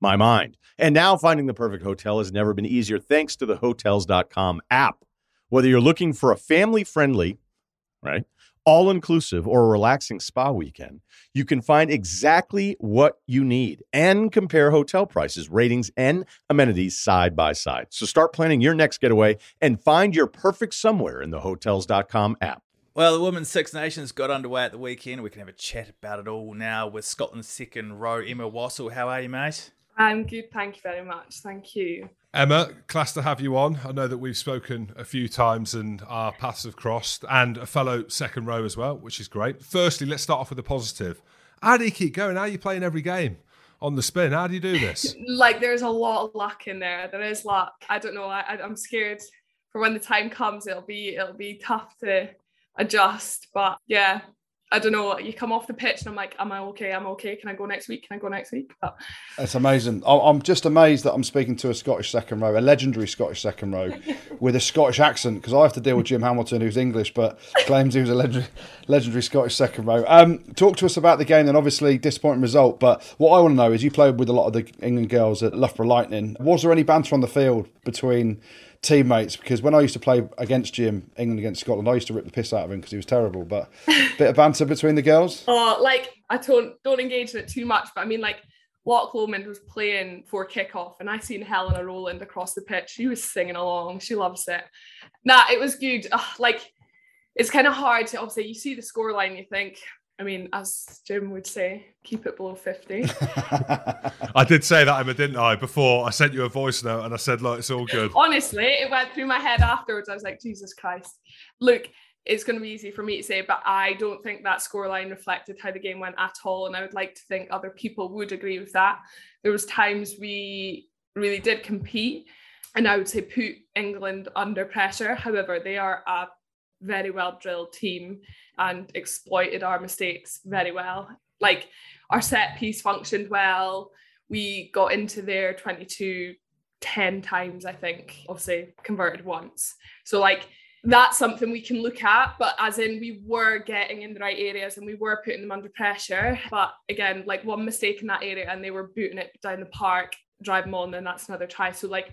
my mind. And now finding the perfect hotel has never been easier thanks to the hotels.com app. Whether you're looking for a family friendly, right, all inclusive or a relaxing spa weekend, you can find exactly what you need and compare hotel prices, ratings, and amenities side by side. So start planning your next getaway and find your perfect somewhere in the hotels.com app. Well, the Women's Six Nations got underway at the weekend. We can have a chat about it all now with Scotland's second row, Emma Wassell. How are you, mate? I'm good, thank you very much. Thank you. Emma, class to have you on. I know that we've spoken a few times and our paths have crossed, and a fellow second row as well, which is great. Firstly, let's start off with a positive. How do you keep going? How are you playing every game on the spin? How do you do this? like, there's a lot of luck in there. There is luck. I don't know. I, I'm scared for when the time comes. It'll be it'll be tough to adjust, but yeah, I don't know. You come off the pitch and I'm like, am I okay? I'm okay. Can I go next week? Can I go next week? But it's amazing. I'm just amazed that I'm speaking to a Scottish second row, a legendary Scottish second row, with a Scottish accent because I have to deal with Jim Hamilton, who's English but claims he was a legendary, legendary Scottish second row. Um, talk to us about the game, and obviously disappointing result. But what I want to know is, you played with a lot of the England girls at Loughborough Lightning. Was there any banter on the field between? Teammates because when I used to play against Jim, England against Scotland, I used to rip the piss out of him because he was terrible. But bit of banter between the girls. Oh, like I don't don't engage in it too much, but I mean like Loch Lomond was playing for kickoff, and I seen Helena Rowland across the pitch. She was singing along. She loves it. Nah, it was good. Ugh, like it's kind of hard to obviously you see the scoreline, you think I mean, as Jim would say, keep it below 50. I did say that, Emma, didn't I? Before I sent you a voice note and I said, look, it's all good. Honestly, it went through my head afterwards. I was like, Jesus Christ. Look, it's going to be easy for me to say, but I don't think that scoreline reflected how the game went at all. And I would like to think other people would agree with that. There was times we really did compete and I would say put England under pressure. However, they are a very well drilled team and exploited our mistakes very well. Like our set piece functioned well. We got into their 22 10 times, I think, obviously converted once. So, like, that's something we can look at, but as in we were getting in the right areas and we were putting them under pressure. But again, like one mistake in that area and they were booting it down the park, drive them on, and that's another try. So, like,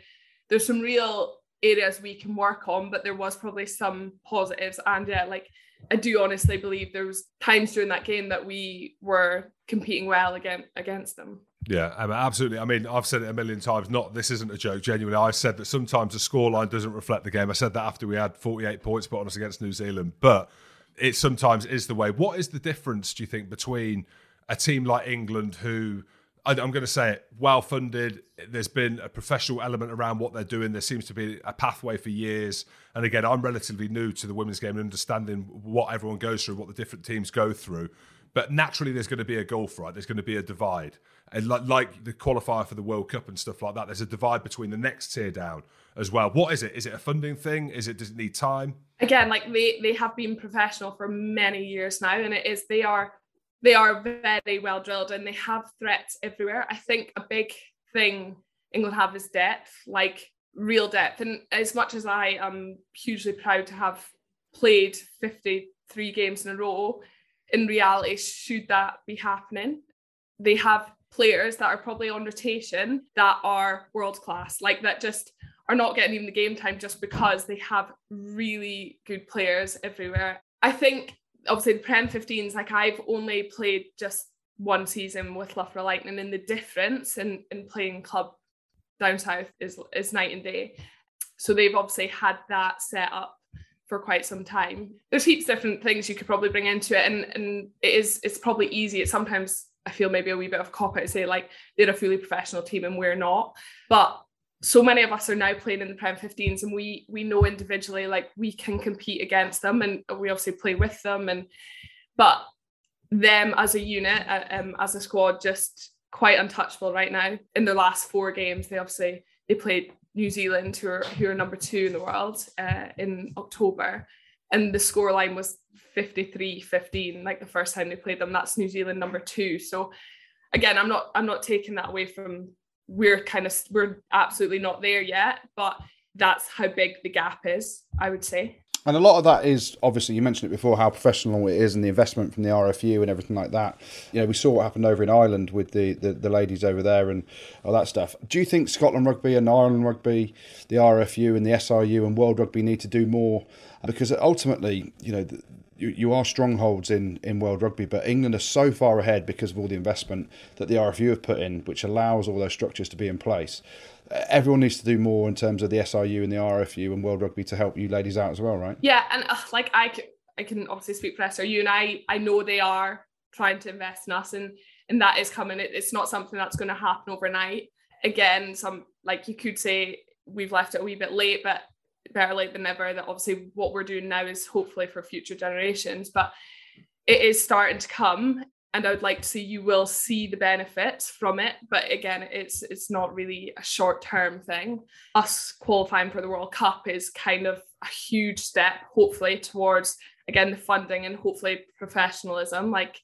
there's some real areas we can work on, but there was probably some positives. And yeah, like I do honestly believe there was times during that game that we were competing well against against them. Yeah, I mean, absolutely. I mean, I've said it a million times. Not this isn't a joke. Genuinely, I said that sometimes the scoreline doesn't reflect the game. I said that after we had 48 points put on us against New Zealand, but it sometimes is the way. What is the difference? Do you think between a team like England who I'm going to say it, well funded. There's been a professional element around what they're doing. There seems to be a pathway for years. And again, I'm relatively new to the women's game and understanding what everyone goes through, what the different teams go through. But naturally, there's going to be a gulf, right? There's going to be a divide. And like, like the qualifier for the World Cup and stuff like that, there's a divide between the next tier down as well. What is it? Is it a funding thing? Is it does it need time? Again, like they they have been professional for many years now, and it is they are they are very well drilled and they have threats everywhere. I think a big thing England have is depth, like real depth. And as much as I am hugely proud to have played 53 games in a row, in reality, should that be happening, they have players that are probably on rotation that are world class, like that just are not getting even the game time just because they have really good players everywhere. I think obviously the Prem 15s, like I've only played just one season with Loughborough Lightning, and the difference in, in playing club down south is is night and day. So they've obviously had that set up for quite some time. There's heaps different things you could probably bring into it, and and it is it's probably easy. It's sometimes I feel maybe a wee bit of cop out to say like they're a fully professional team and we're not, but so many of us are now playing in the Prem 15s and we we know individually like we can compete against them and we obviously play with them and but them as a unit uh, um, as a squad just quite untouchable right now in the last four games they obviously they played New Zealand, who are who are number two in the world uh, in October, and the scoreline was 53-15, like the first time they played them. That's New Zealand number two. So again, I'm not I'm not taking that away from we're kind of we're absolutely not there yet, but that's how big the gap is, I would say. And a lot of that is obviously you mentioned it before how professional it is and the investment from the RFU and everything like that. You know, we saw what happened over in Ireland with the, the, the ladies over there and all that stuff. Do you think Scotland Rugby and Ireland Rugby, the RFU and the SRU and World Rugby need to do more? Because ultimately, you know, you, you are strongholds in, in world rugby, but England are so far ahead because of all the investment that the RFU have put in, which allows all those structures to be in place. Everyone needs to do more in terms of the SRU and the RFU and World Rugby to help you ladies out as well, right? Yeah, and uh, like I, I can obviously speak for SRU, and I, I know they are trying to invest in us, and and that is coming. It, it's not something that's going to happen overnight. Again, some like you could say we've left it a wee bit late, but better late than never that obviously what we're doing now is hopefully for future generations but it is starting to come and I would like to see you will see the benefits from it but again it's it's not really a short term thing. Us qualifying for the World Cup is kind of a huge step hopefully towards again the funding and hopefully professionalism like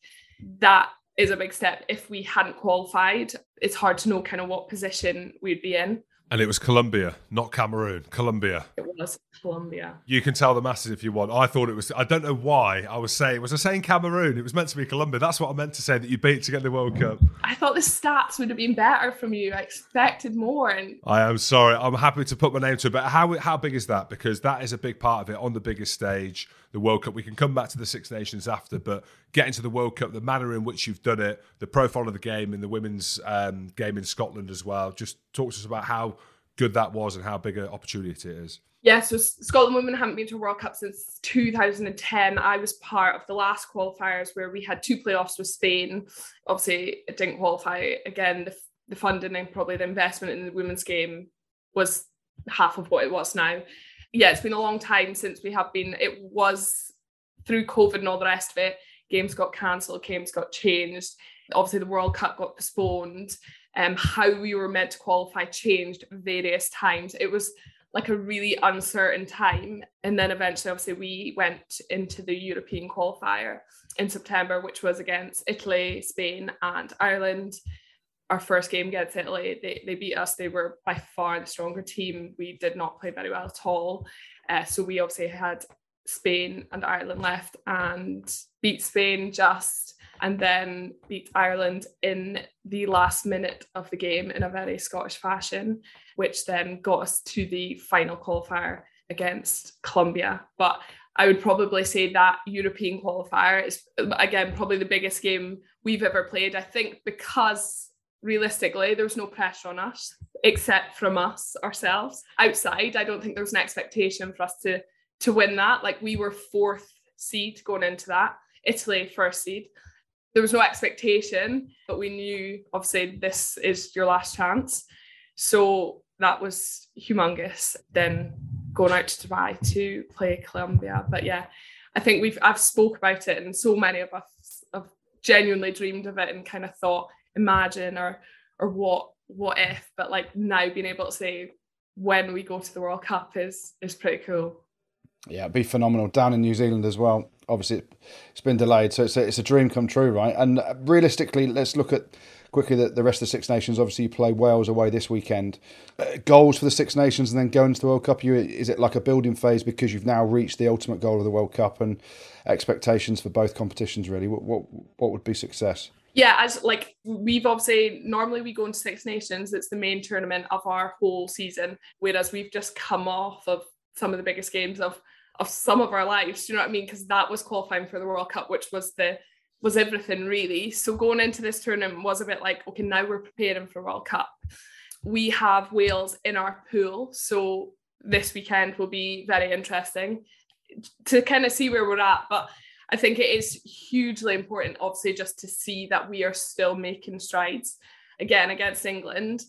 that is a big step. If we hadn't qualified it's hard to know kind of what position we'd be in and it was Colombia, not Cameroon. Colombia. It was Colombia. You can tell the masses if you want. I thought it was. I don't know why I was saying. Was I saying Cameroon? It was meant to be Colombia. That's what I meant to say. That you beat to get the World Cup. I thought the stats would have been better from you. I expected more. And I am sorry. I'm happy to put my name to it. But how how big is that? Because that is a big part of it on the biggest stage the World Cup. We can come back to the Six Nations after, but getting to the World Cup, the manner in which you've done it, the profile of the game in the women's um, game in Scotland as well. Just talk to us about how good that was and how big an opportunity it is. Yeah, so Scotland women haven't been to a World Cup since 2010. I was part of the last qualifiers where we had two playoffs with Spain. Obviously, it didn't qualify. Again, the, the funding and probably the investment in the women's game was half of what it was now yeah, it's been a long time since we have been. It was through COVID and all the rest of it. Games got cancelled, games got changed. Obviously, the World Cup got postponed. Um, how we were meant to qualify changed various times. It was like a really uncertain time. And then eventually, obviously, we went into the European qualifier in September, which was against Italy, Spain, and Ireland our first game against Italy, they, they beat us. They were by far the stronger team. We did not play very well at all. Uh, so we obviously had Spain and Ireland left and beat Spain just and then beat Ireland in the last minute of the game in a very Scottish fashion, which then got us to the final qualifier against Colombia. But I would probably say that European qualifier is again probably the biggest game we've ever played. I think because realistically, there was no pressure on us except from us ourselves. Outside, I don't think there was an expectation for us to to win that. Like we were fourth seed going into that, Italy first seed. There was no expectation, but we knew obviously this is your last chance. So that was humongous. Then going out to Dubai to play Colombia. But yeah, I think we've I've spoke about it and so many of us have genuinely dreamed of it and kind of thought imagine or or what what if but like now being able to say when we go to the world cup is is pretty cool yeah it'd be phenomenal down in new zealand as well obviously it's been delayed so it's a, it's a dream come true right and realistically let's look at quickly the, the rest of the Six Nations. Obviously, you play Wales away this weekend. Uh, goals for the Six Nations and then going to the World Cup. You is it like a building phase because you've now reached the ultimate goal of the World Cup and expectations for both competitions? Really, what what, what would be success? Yeah, as like we've obviously normally we go into Six Nations. It's the main tournament of our whole season, whereas we've just come off of some of the biggest games of of some of our lives. Do you know what I mean? Because that was qualifying for the World Cup, which was the was everything really. So going into this tournament was a bit like, okay, now we're preparing for World Cup. We have Wales in our pool, so this weekend will be very interesting to kind of see where we're at. But I think it is hugely important, obviously, just to see that we are still making strides. Again, against England,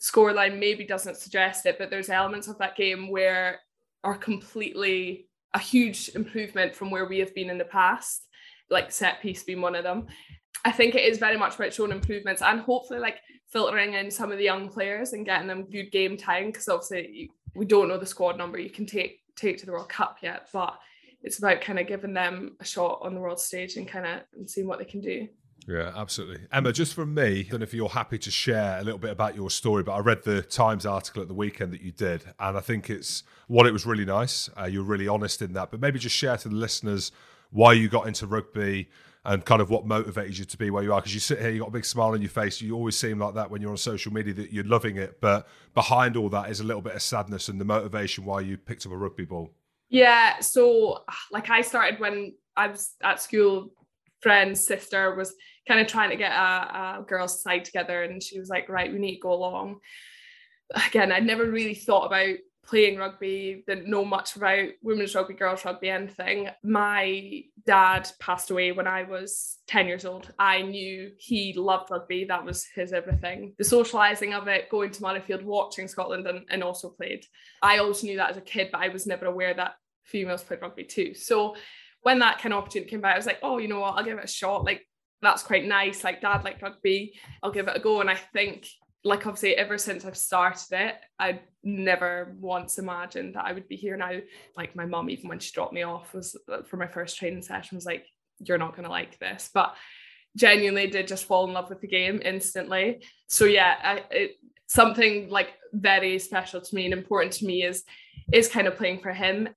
scoreline maybe doesn't suggest it, but there's elements of that game where are completely a huge improvement from where we have been in the past like set piece being one of them. I think it is very much about showing improvements and hopefully like filtering in some of the young players and getting them good game time because obviously we don't know the squad number you can take take to the World Cup yet, but it's about kind of giving them a shot on the world stage and kind of and seeing what they can do. Yeah, absolutely. Emma, just from me, I don't know if you're happy to share a little bit about your story, but I read the Times article at the weekend that you did, and I think it's what it was really nice. Uh, you're really honest in that, but maybe just share to the listeners why you got into rugby and kind of what motivated you to be where you are. Because you sit here, you got a big smile on your face. You always seem like that when you're on social media that you're loving it, but behind all that is a little bit of sadness and the motivation why you picked up a rugby ball. Yeah, so like I started when I was at school. Friend's sister was kind of trying to get a, a girls' side together, and she was like, "Right, we need to go along." Again, I'd never really thought about playing rugby, didn't know much about women's rugby, girls' rugby, anything. My dad passed away when I was 10 years old. I knew he loved rugby, that was his everything. The socialising of it, going to Murrayfield, watching Scotland, and, and also played. I always knew that as a kid, but I was never aware that females played rugby too. So when that kind of opportunity came by, I was like, oh, you know what, I'll give it a shot. Like, that's quite nice. Like, dad liked rugby, I'll give it a go. And I think like obviously ever since I've started it, I never once imagined that I would be here now. Like my mom, even when she dropped me off, was uh, for my first training session, was like, "You're not gonna like this," but genuinely did just fall in love with the game instantly. So yeah, I, it, something like very special to me and important to me is is kind of playing for him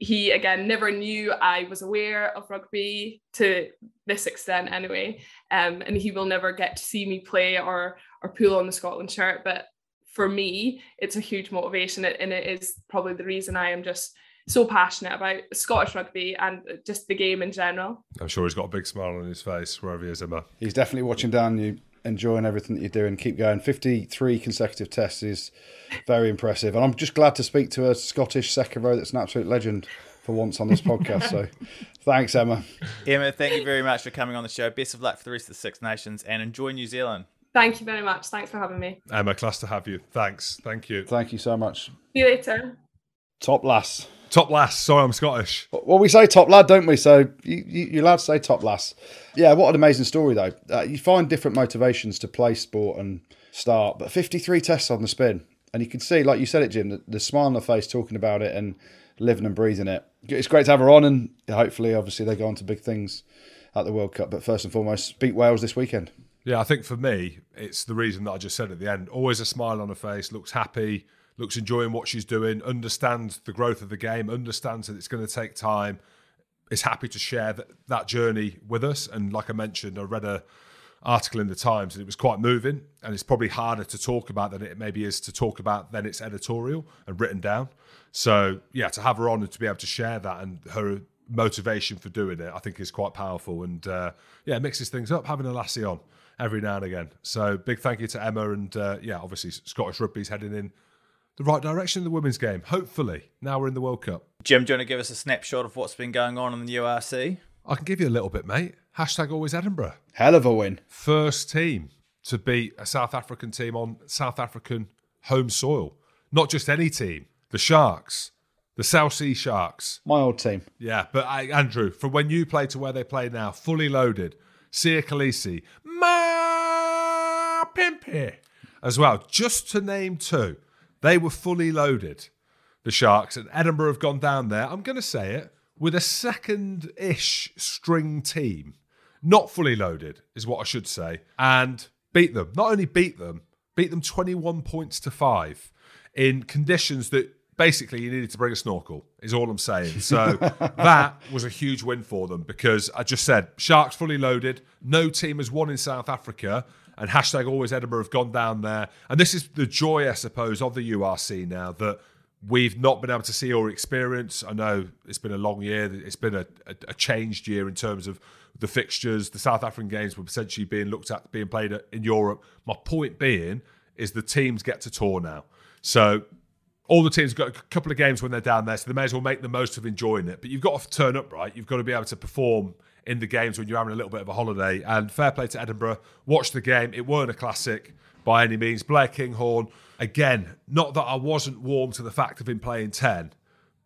he again never knew I was aware of rugby to this extent anyway. Um, and he will never get to see me play or or pull on the Scotland shirt. But for me, it's a huge motivation and it is probably the reason I am just so passionate about Scottish rugby and just the game in general. I'm sure he's got a big smile on his face wherever he is, Emma. He's definitely watching down you, enjoying everything that you're doing. Keep going. 53 consecutive tests is very impressive. And I'm just glad to speak to a Scottish second row that's an absolute legend for once on this podcast. so thanks, Emma. Emma, thank you very much for coming on the show. Best of luck for the rest of the Six Nations and enjoy New Zealand. Thank you very much. Thanks for having me. Emma, class to have you. Thanks. Thank you. Thank you so much. See you later. Top lass. Top lass. Sorry, I'm Scottish. Well, we say top lad, don't we? So you, you, are allowed to say top lass. Yeah, what an amazing story, though. Uh, you find different motivations to play sport and start, but 53 tests on the spin. And you can see, like you said it, Jim, the, the smile on the face talking about it and living and breathing it. It's great to have her on, and hopefully, obviously, they go on to big things at the World Cup. But first and foremost, beat Wales this weekend. Yeah, I think for me, it's the reason that I just said at the end. Always a smile on her face, looks happy, looks enjoying what she's doing, understands the growth of the game, understands that it's going to take time, is happy to share that, that journey with us. And like I mentioned, I read a article in the Times and it was quite moving. And it's probably harder to talk about than it maybe is to talk about than it's editorial and written down. So yeah, to have her on and to be able to share that and her motivation for doing it, I think is quite powerful. And uh, yeah, mixes things up having a lassie on every now and again. So big thank you to Emma and uh, yeah, obviously Scottish rugby's heading in the right direction in the women's game. Hopefully, now we're in the World Cup. Jim, do you want to give us a snapshot of what's been going on in the URC? I can give you a little bit, mate. Hashtag always Edinburgh. Hell of a win. First team to beat a South African team on South African home soil. Not just any team, the Sharks, the Cell C Sharks. My old team. Yeah, but I, Andrew, from when you play to where they play now, fully loaded, Siya Kolisi, Ma Pimpy as well, just to name two. They were fully loaded, the Sharks, and Edinburgh have gone down there. I'm going to say it with a second ish string team, not fully loaded, is what I should say, and beat them. Not only beat them, beat them 21 points to five in conditions that basically you needed to bring a snorkel is all i'm saying so that was a huge win for them because i just said sharks fully loaded no team has won in south africa and hashtag always edinburgh have gone down there. And this is the joy i suppose of the urc now that we've not been able to see or experience. I know it's been a long year. It's been a, a, a changed year in terms of the fixtures. The south african games were essentially being looked at being played in europe. My point being is the teams get to tour now. So all the teams got a couple of games when they're down there, so they may as well make the most of enjoying it. But you've got to turn up, right? You've got to be able to perform in the games when you're having a little bit of a holiday. And fair play to Edinburgh. Watch the game. It weren't a classic by any means. Blair Kinghorn, again, not that I wasn't warm to the fact of him playing 10,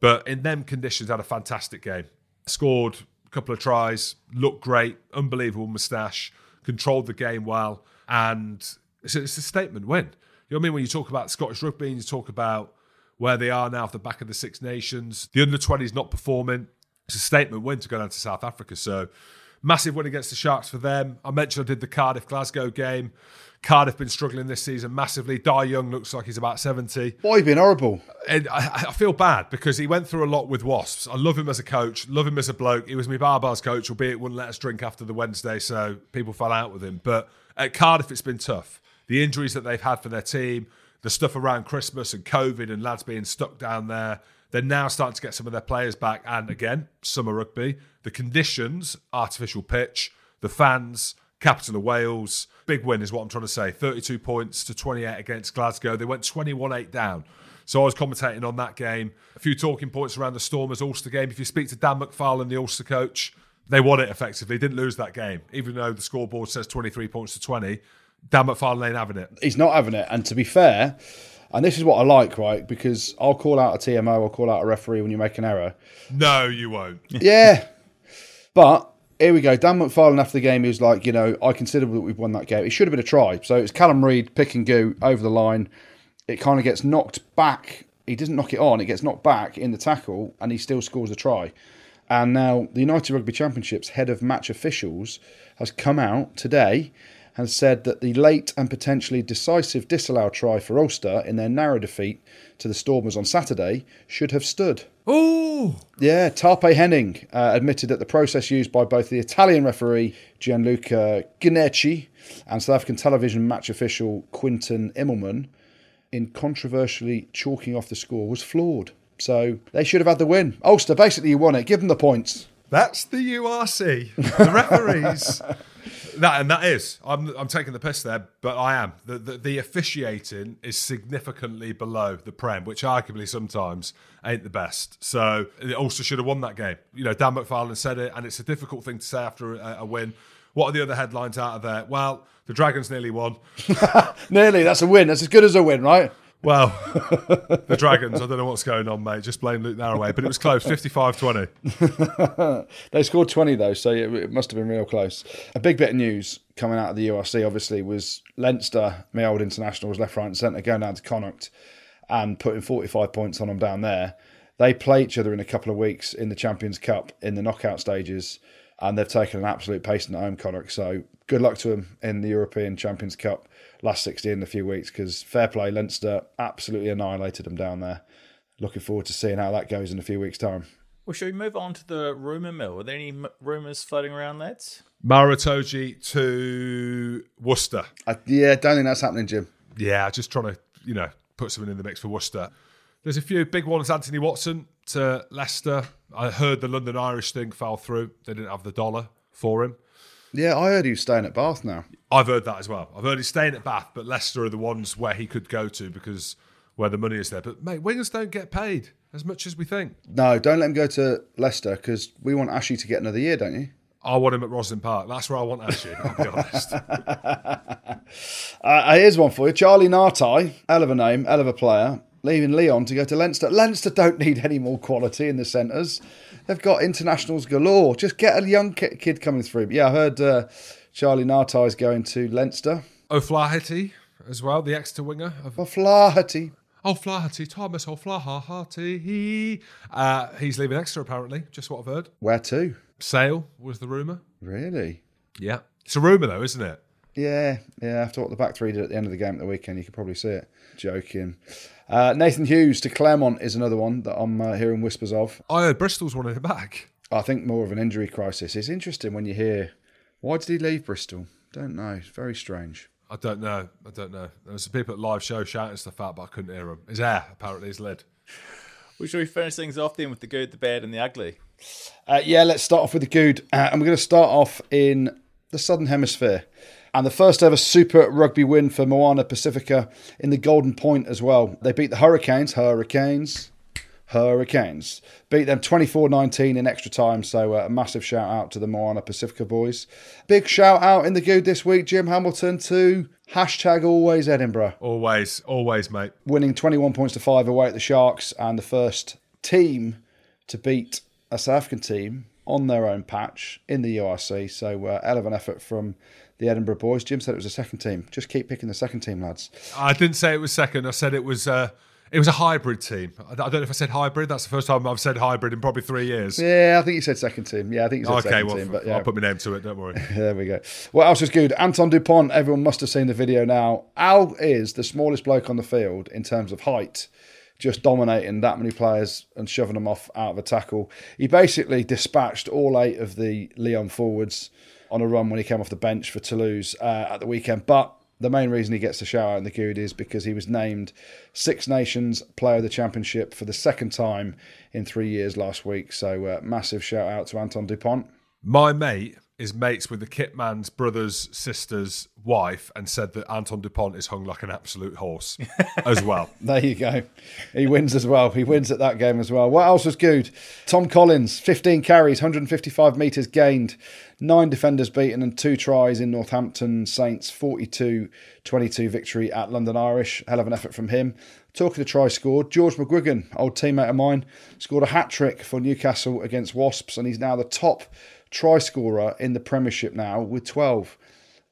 but in them conditions, had a fantastic game. Scored a couple of tries, looked great, unbelievable moustache, controlled the game well, and it's a, it's a statement win. You know what I mean? When you talk about Scottish rugby and you talk about where they are now off the back of the Six Nations, the under 20s not performing. It's a statement win to go down to South Africa. So massive win against the Sharks for them. I mentioned I did the Cardiff Glasgow game. Cardiff been struggling this season massively. Dai Young looks like he's about 70. Boy, been horrible. And I, I feel bad because he went through a lot with Wasps. I love him as a coach, love him as a bloke. He was my Barbars coach, albeit wouldn't let us drink after the Wednesday, so people fell out with him. But at Cardiff, it's been tough. The injuries that they've had for their team, the stuff around Christmas and COVID and lads being stuck down there. They're now starting to get some of their players back. And again, summer rugby, the conditions, artificial pitch, the fans, capital of Wales. Big win is what I'm trying to say. 32 points to 28 against Glasgow. They went 21 8 down. So I was commentating on that game. A few talking points around the Stormers Ulster game. If you speak to Dan McFarland, the Ulster coach, they won it effectively. Didn't lose that game, even though the scoreboard says 23 points to 20. Dan McFarland ain't having it. He's not having it. And to be fair, and this is what I like, right? Because I'll call out a TMO, I'll call out a referee when you make an error. No, you won't. yeah. But here we go. Dan McFarland after the game, he was like, you know, I consider that we've won that game. It should have been a try. So it's Callum Reid pick and go over the line. It kind of gets knocked back. He doesn't knock it on. It gets knocked back in the tackle, and he still scores a try. And now the United Rugby Championships head of match officials has come out today and said that the late and potentially decisive disallow try for Ulster in their narrow defeat to the Stormers on Saturday should have stood. Ooh. Yeah, Tappe Henning uh, admitted that the process used by both the Italian referee Gianluca Gnecchi and South African television match official Quinton Immelman in controversially chalking off the score was flawed. So they should have had the win. Ulster, basically, you won it. Give them the points. That's the URC. The referees. that and that is. I'm I'm taking the piss there, but I am. The, the the officiating is significantly below the Prem, which arguably sometimes ain't the best. So it also should have won that game. You know, Dan McFarland said it, and it's a difficult thing to say after a, a win. What are the other headlines out of there? Well, the Dragons nearly won. Nearly, that's a win. That's as good as a win, right? Well, the Dragons, I don't know what's going on, mate. Just blame Luke Narraway, but it was close 55 20. They scored 20 though, so it it must have been real close. A big bit of news coming out of the URC, obviously, was Leinster, my old internationals, left, right, and centre, going down to Connacht and putting 45 points on them down there. They play each other in a couple of weeks in the Champions Cup in the knockout stages, and they've taken an absolute pacing at home, Connacht. So good luck to them in the European Champions Cup last 16 in a few weeks because fair play, Leinster absolutely annihilated them down there. Looking forward to seeing how that goes in a few weeks' time. Well, should we move on to the rumour mill? Are there any m- rumours floating around, lads? Maratoji to Worcester. I, yeah, don't think that's happening, Jim. Yeah, just trying to, you know, put something in the mix for Worcester. There's a few big ones. Anthony Watson to Leicester. I heard the London Irish thing fell through. They didn't have the dollar for him. Yeah, I heard he was staying at Bath now. I've heard that as well. I've heard he's staying at Bath, but Leicester are the ones where he could go to because where the money is there. But mate, wingers don't get paid as much as we think. No, don't let him go to Leicester because we want Ashley to get another year, don't you? I want him at Rosslyn Park. That's where I want Ashley. I'll be honest. Uh, here's one for you. Charlie Ngatai, hell of a name, hell of a player, leaving Lyon to go to Leinster. Leinster don't need any more quality in the centres. They've got internationals galore. Just get a young kid coming through. But yeah, I heard uh, Charlie Ngatai is going to Leinster. O'Flaherty as well, the Exeter winger. Of, O'Flaherty. O'Flaherty, Thomas O'Flaherty. Uh, he's leaving Exeter apparently. Just what I've heard. Where to? Sale was the rumour. Really? Yeah. It's a rumour though, isn't it? Yeah, yeah. After what the back three did at the end of the game at the weekend, you could probably see it. Joking. Uh, Nathan Hughes to Clermont is another one that I'm uh, hearing whispers of. I heard Bristol's wanted him back. I think more of an injury crisis. It's interesting when you hear, why did he leave Bristol? Don't know. It's very strange. I don't know. I don't know. There was some people at live show shouting stuff out, but I couldn't hear him. His hair apparently is lid. Well, should we finish things off then with the good, the bad, and the ugly? Uh, yeah, let's start off with the good. Uh, and we're going to start off in the Southern Hemisphere. And the first ever Super Rugby win for Moana Pacifica in the Golden Point as well. They beat the Hurricanes, Hurricanes, Hurricanes. Beat them 24 19 in extra time. So uh, a massive shout out to the Moana Pacifica boys. Big shout out in the good this week, Jim Hamilton, to hashtag always Edinburgh. Always, always, mate. Winning 21 points to 5 away at the Sharks and the first team to beat a South African team on their own patch in the URC. So, uh, hell of an effort from the Edinburgh boys. Jim said it was a second team. Just keep picking the second team, lads. I didn't say it was second. I said it was. Uh, it was a hybrid team. I don't know if I said hybrid. That's the first time I've said hybrid in probably three years. Yeah, I think you said second team. Yeah, I think you said okay, second well, team. But yeah, I'll put my name to it. Don't worry. there we go. What else is good? Antoine Dupont. Everyone must have seen the video now. Al is the smallest bloke on the field in terms of height just dominating that many players and shoving them off out of a tackle. He basically dispatched all eight of the Lyon forwards on a run when he came off the bench for Toulouse uh, at the weekend. But the main reason he gets the shout out in the good is because he was named Six Nations Player of the Championship for the second time in three years last week. So uh, massive shout out to Antoine Dupont. My mate is mates with the kitman's brother's sister's wife and said that Antoine Dupont is hung like an absolute horse as well. There you go. He wins as well. He wins at that game as well. What else was good? Tom Collins, 15 carries, 155 metres gained, nine defenders beaten, and two tries in Northampton Saints 42 22 victory at London Irish. Hell of an effort from him. Talking to try scored, George McGuigan, old teammate of mine, scored a hat trick for Newcastle against Wasps, and he's now the top try scorer in the Premiership now with 12.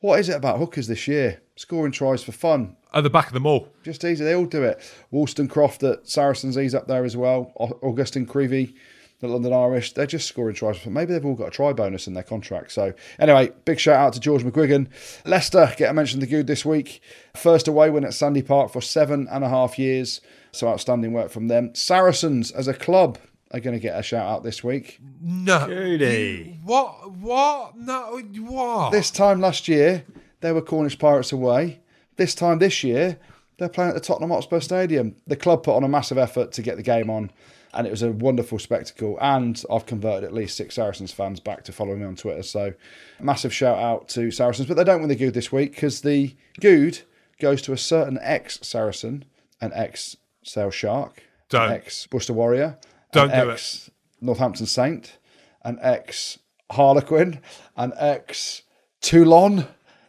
What is it about hookers this year? Scoring tries for fun. At the back of them all. Just easy. They all do it. Wollstonecroft at Saracens, he's up there as well. Agustín Creevy, the London Irish, they're just scoring tries. for Maybe they've all got a try bonus in their contract. So, anyway, big shout out to George McGuigan. Leicester get a mention the good this week. First away win at Sandy Park for seven and a half years. So, outstanding work from them. Saracens as a club are going to get a shout out this week. No. Judy. What? What? No. What? This time last year, they were Cornish Pirates away. This time this year, they're playing at the Tottenham Hotspur Stadium. The club put on a massive effort to get the game on, and it was a wonderful spectacle. And I've converted at least six Saracens fans back to following me on Twitter. So, massive shout out to Saracens. But they don't win the Good this week because the Good goes to a certain ex Saracen, an ex Sale Shark, Don't. ex Worcester Warrior, Don't do it. Northampton Saint, an ex Harlequin, an ex Toulon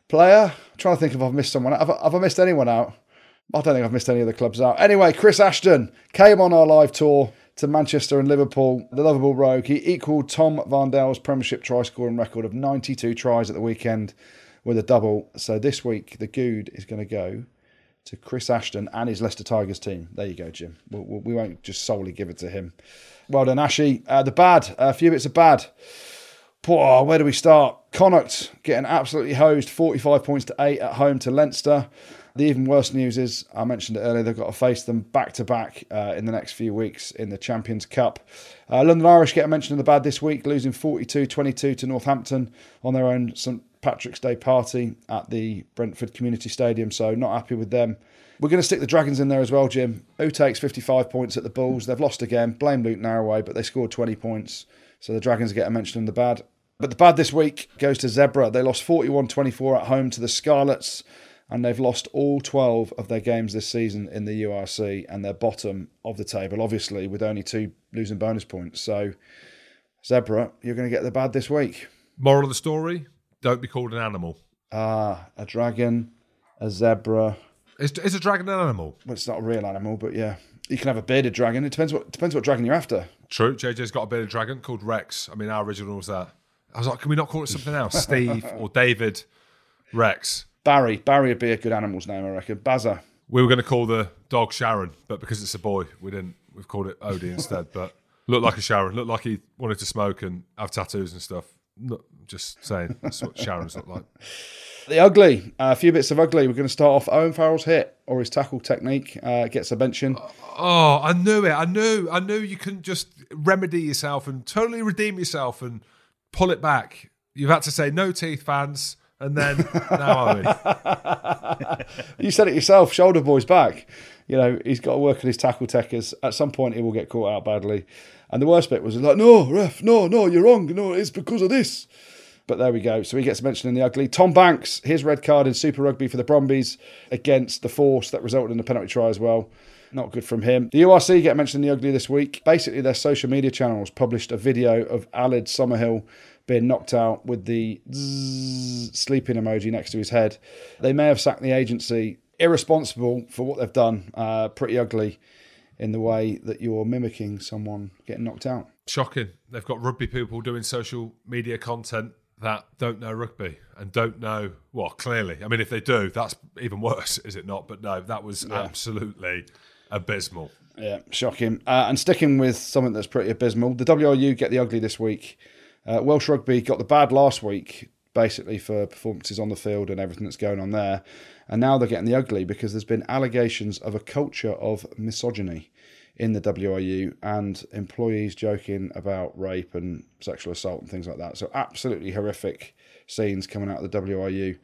player. I'm trying to think if I've missed someone. Have I, have I missed anyone out? I don't think I've missed any of the clubs out. Anyway, Chris Ashton came on our live tour to Manchester and Liverpool. The lovable rogue. He equalled Tom Varndell's Premiership try scoring record of 92 tries at the weekend with a double. So this week, the Good is going to go to Chris Ashton and his Leicester Tigers team. There you go, Jim. We'll, we'll, we won't just solely give it to him. Well done, Ashy. Uh, the bad, a few bits of bad. Poor, where do we start? Connacht getting absolutely hosed, 45 points to 8 at home to Leinster. The even worse news is, I mentioned it earlier, they've got to face them back to back in the next few weeks in the Champions Cup. Uh, London Irish get a mention of the bad this week, losing 42 22 to Northampton on their own St Patrick's Day party at the Brentford Community Stadium, so not happy with them. We're going to stick the Dragons in there as well, Jim. Who takes 55 points at the Bulls? They've lost again. Blame Luke Narraway, but they scored 20 points. So the Dragons get a mention in the bad. But the bad this week goes to Zebra. They lost 41 24 at home to the Scarlets, and they've lost all 12 of their games this season in the URC, and they're bottom of the table, obviously, with only two losing bonus points. So, Zebra, you're going to get the bad this week. Moral of the story: Don't be called an animal. Ah, a dragon, a zebra. Is, is a dragon an animal? Well, it's not a real animal, but yeah. You can have a bearded dragon. It depends what depends what dragon you're after. True. JJ's got a bearded dragon called Rex. I mean, our original was that. I was like, can we not call it something else? Steve or David Rex. Barry. Barry would be a good animal's name, I reckon. Bazza. We were going to call the dog Sharon, but because it's a boy, we didn't. We've called it Odie instead. But looked like a Sharon. Looked like he wanted to smoke and have tattoos and stuff. Not just saying. That's what Sharon's look like. The ugly. Uh, a few bits of ugly. We're going to start off Owen Farrell's hit or his tackle technique uh, gets a mention. Oh, I knew it. I knew. I knew you couldn't just remedy yourself and totally redeem yourself and pull it back. You've had to say no teeth, fans, and then now are we? You said it yourself. Shoulder boy's back. You know he's got to work on his tackle techers. At some point, he will get caught out badly. And the worst bit was like, no, ref, no, no, you're wrong. No, it's because of this. But there we go. So he gets mentioned in the ugly. Tom Banks, his red card in Super Rugby for the Brumbies against the Force that resulted in the penalty try as well. Not good from him. The URC get mentioned in the ugly this week. Basically, their social media channels published a video of Alid Summerhill being knocked out with the zzz sleeping emoji next to his head. They may have sacked the agency. Irresponsible for what they've done. Uh, pretty ugly in the way that you're mimicking someone getting knocked out. Shocking. They've got rugby people doing social media content that don't know rugby and don't know well clearly i mean if they do that's even worse is it not but no that was absolutely abysmal Yeah, shocking. Uh, and sticking with something that's pretty abysmal, the WRU get the ugly this week. Uh, Welsh Rugby got the bad last week, basically for performances on the field and everything that's going on there. And now they're getting the ugly because there's been allegations of a culture of misogyny in the WRU and employees joking about rape and sexual assault and things like that. So absolutely horrific scenes coming out of the WRU.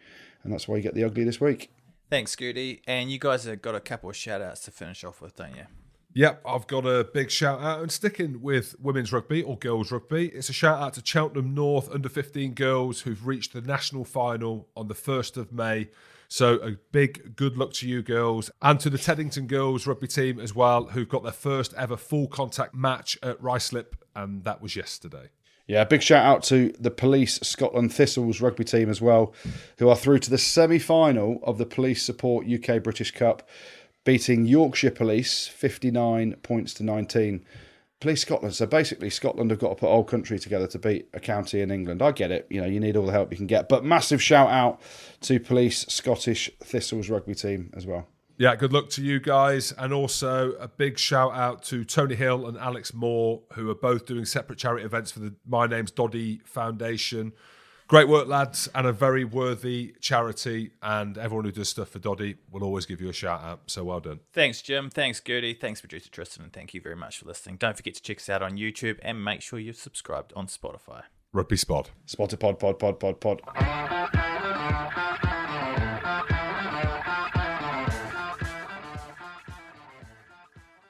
And that's why you get the ugly this week. Thanks, Scooty. And you guys have got a couple of shout outs to finish off with, don't you? Yep, I've got a big shout out and sticking with women's rugby or girls rugby. It's a shout out to Cheltenham North under 15 girls who've reached the national final on the 1st of May. So a big good luck to you girls and to the Teddington girls rugby team as well who've got their first ever full contact match at Ruislip and that was yesterday. Yeah, big shout out to the Police Scotland Thistles rugby team as well, who are through to the semi final of the Police Support UK British Cup, beating Yorkshire Police 59 points to 19. Police Scotland. So basically, Scotland have got to put whole country together to beat a county in England. I get it. You know, you need all the help you can get. But massive shout out to Police Scottish Thistles rugby team as well. Yeah, good luck to you guys. And also a big shout out to Tony Hill and Alex Moore, who are both doing separate charity events for the My Name's Doddie Foundation. Great work, lads, and a very worthy charity. And everyone who does stuff for Doddie will always give you a shout out. So well done. Thanks, Jim. Thanks, Gertie. Thanks, producer Tristan. And thank you very much for listening. Don't forget to check us out on YouTube and make sure you've subscribed on Spotify. Rugby Spot. Spotted pod, pod, pod, pod, pod.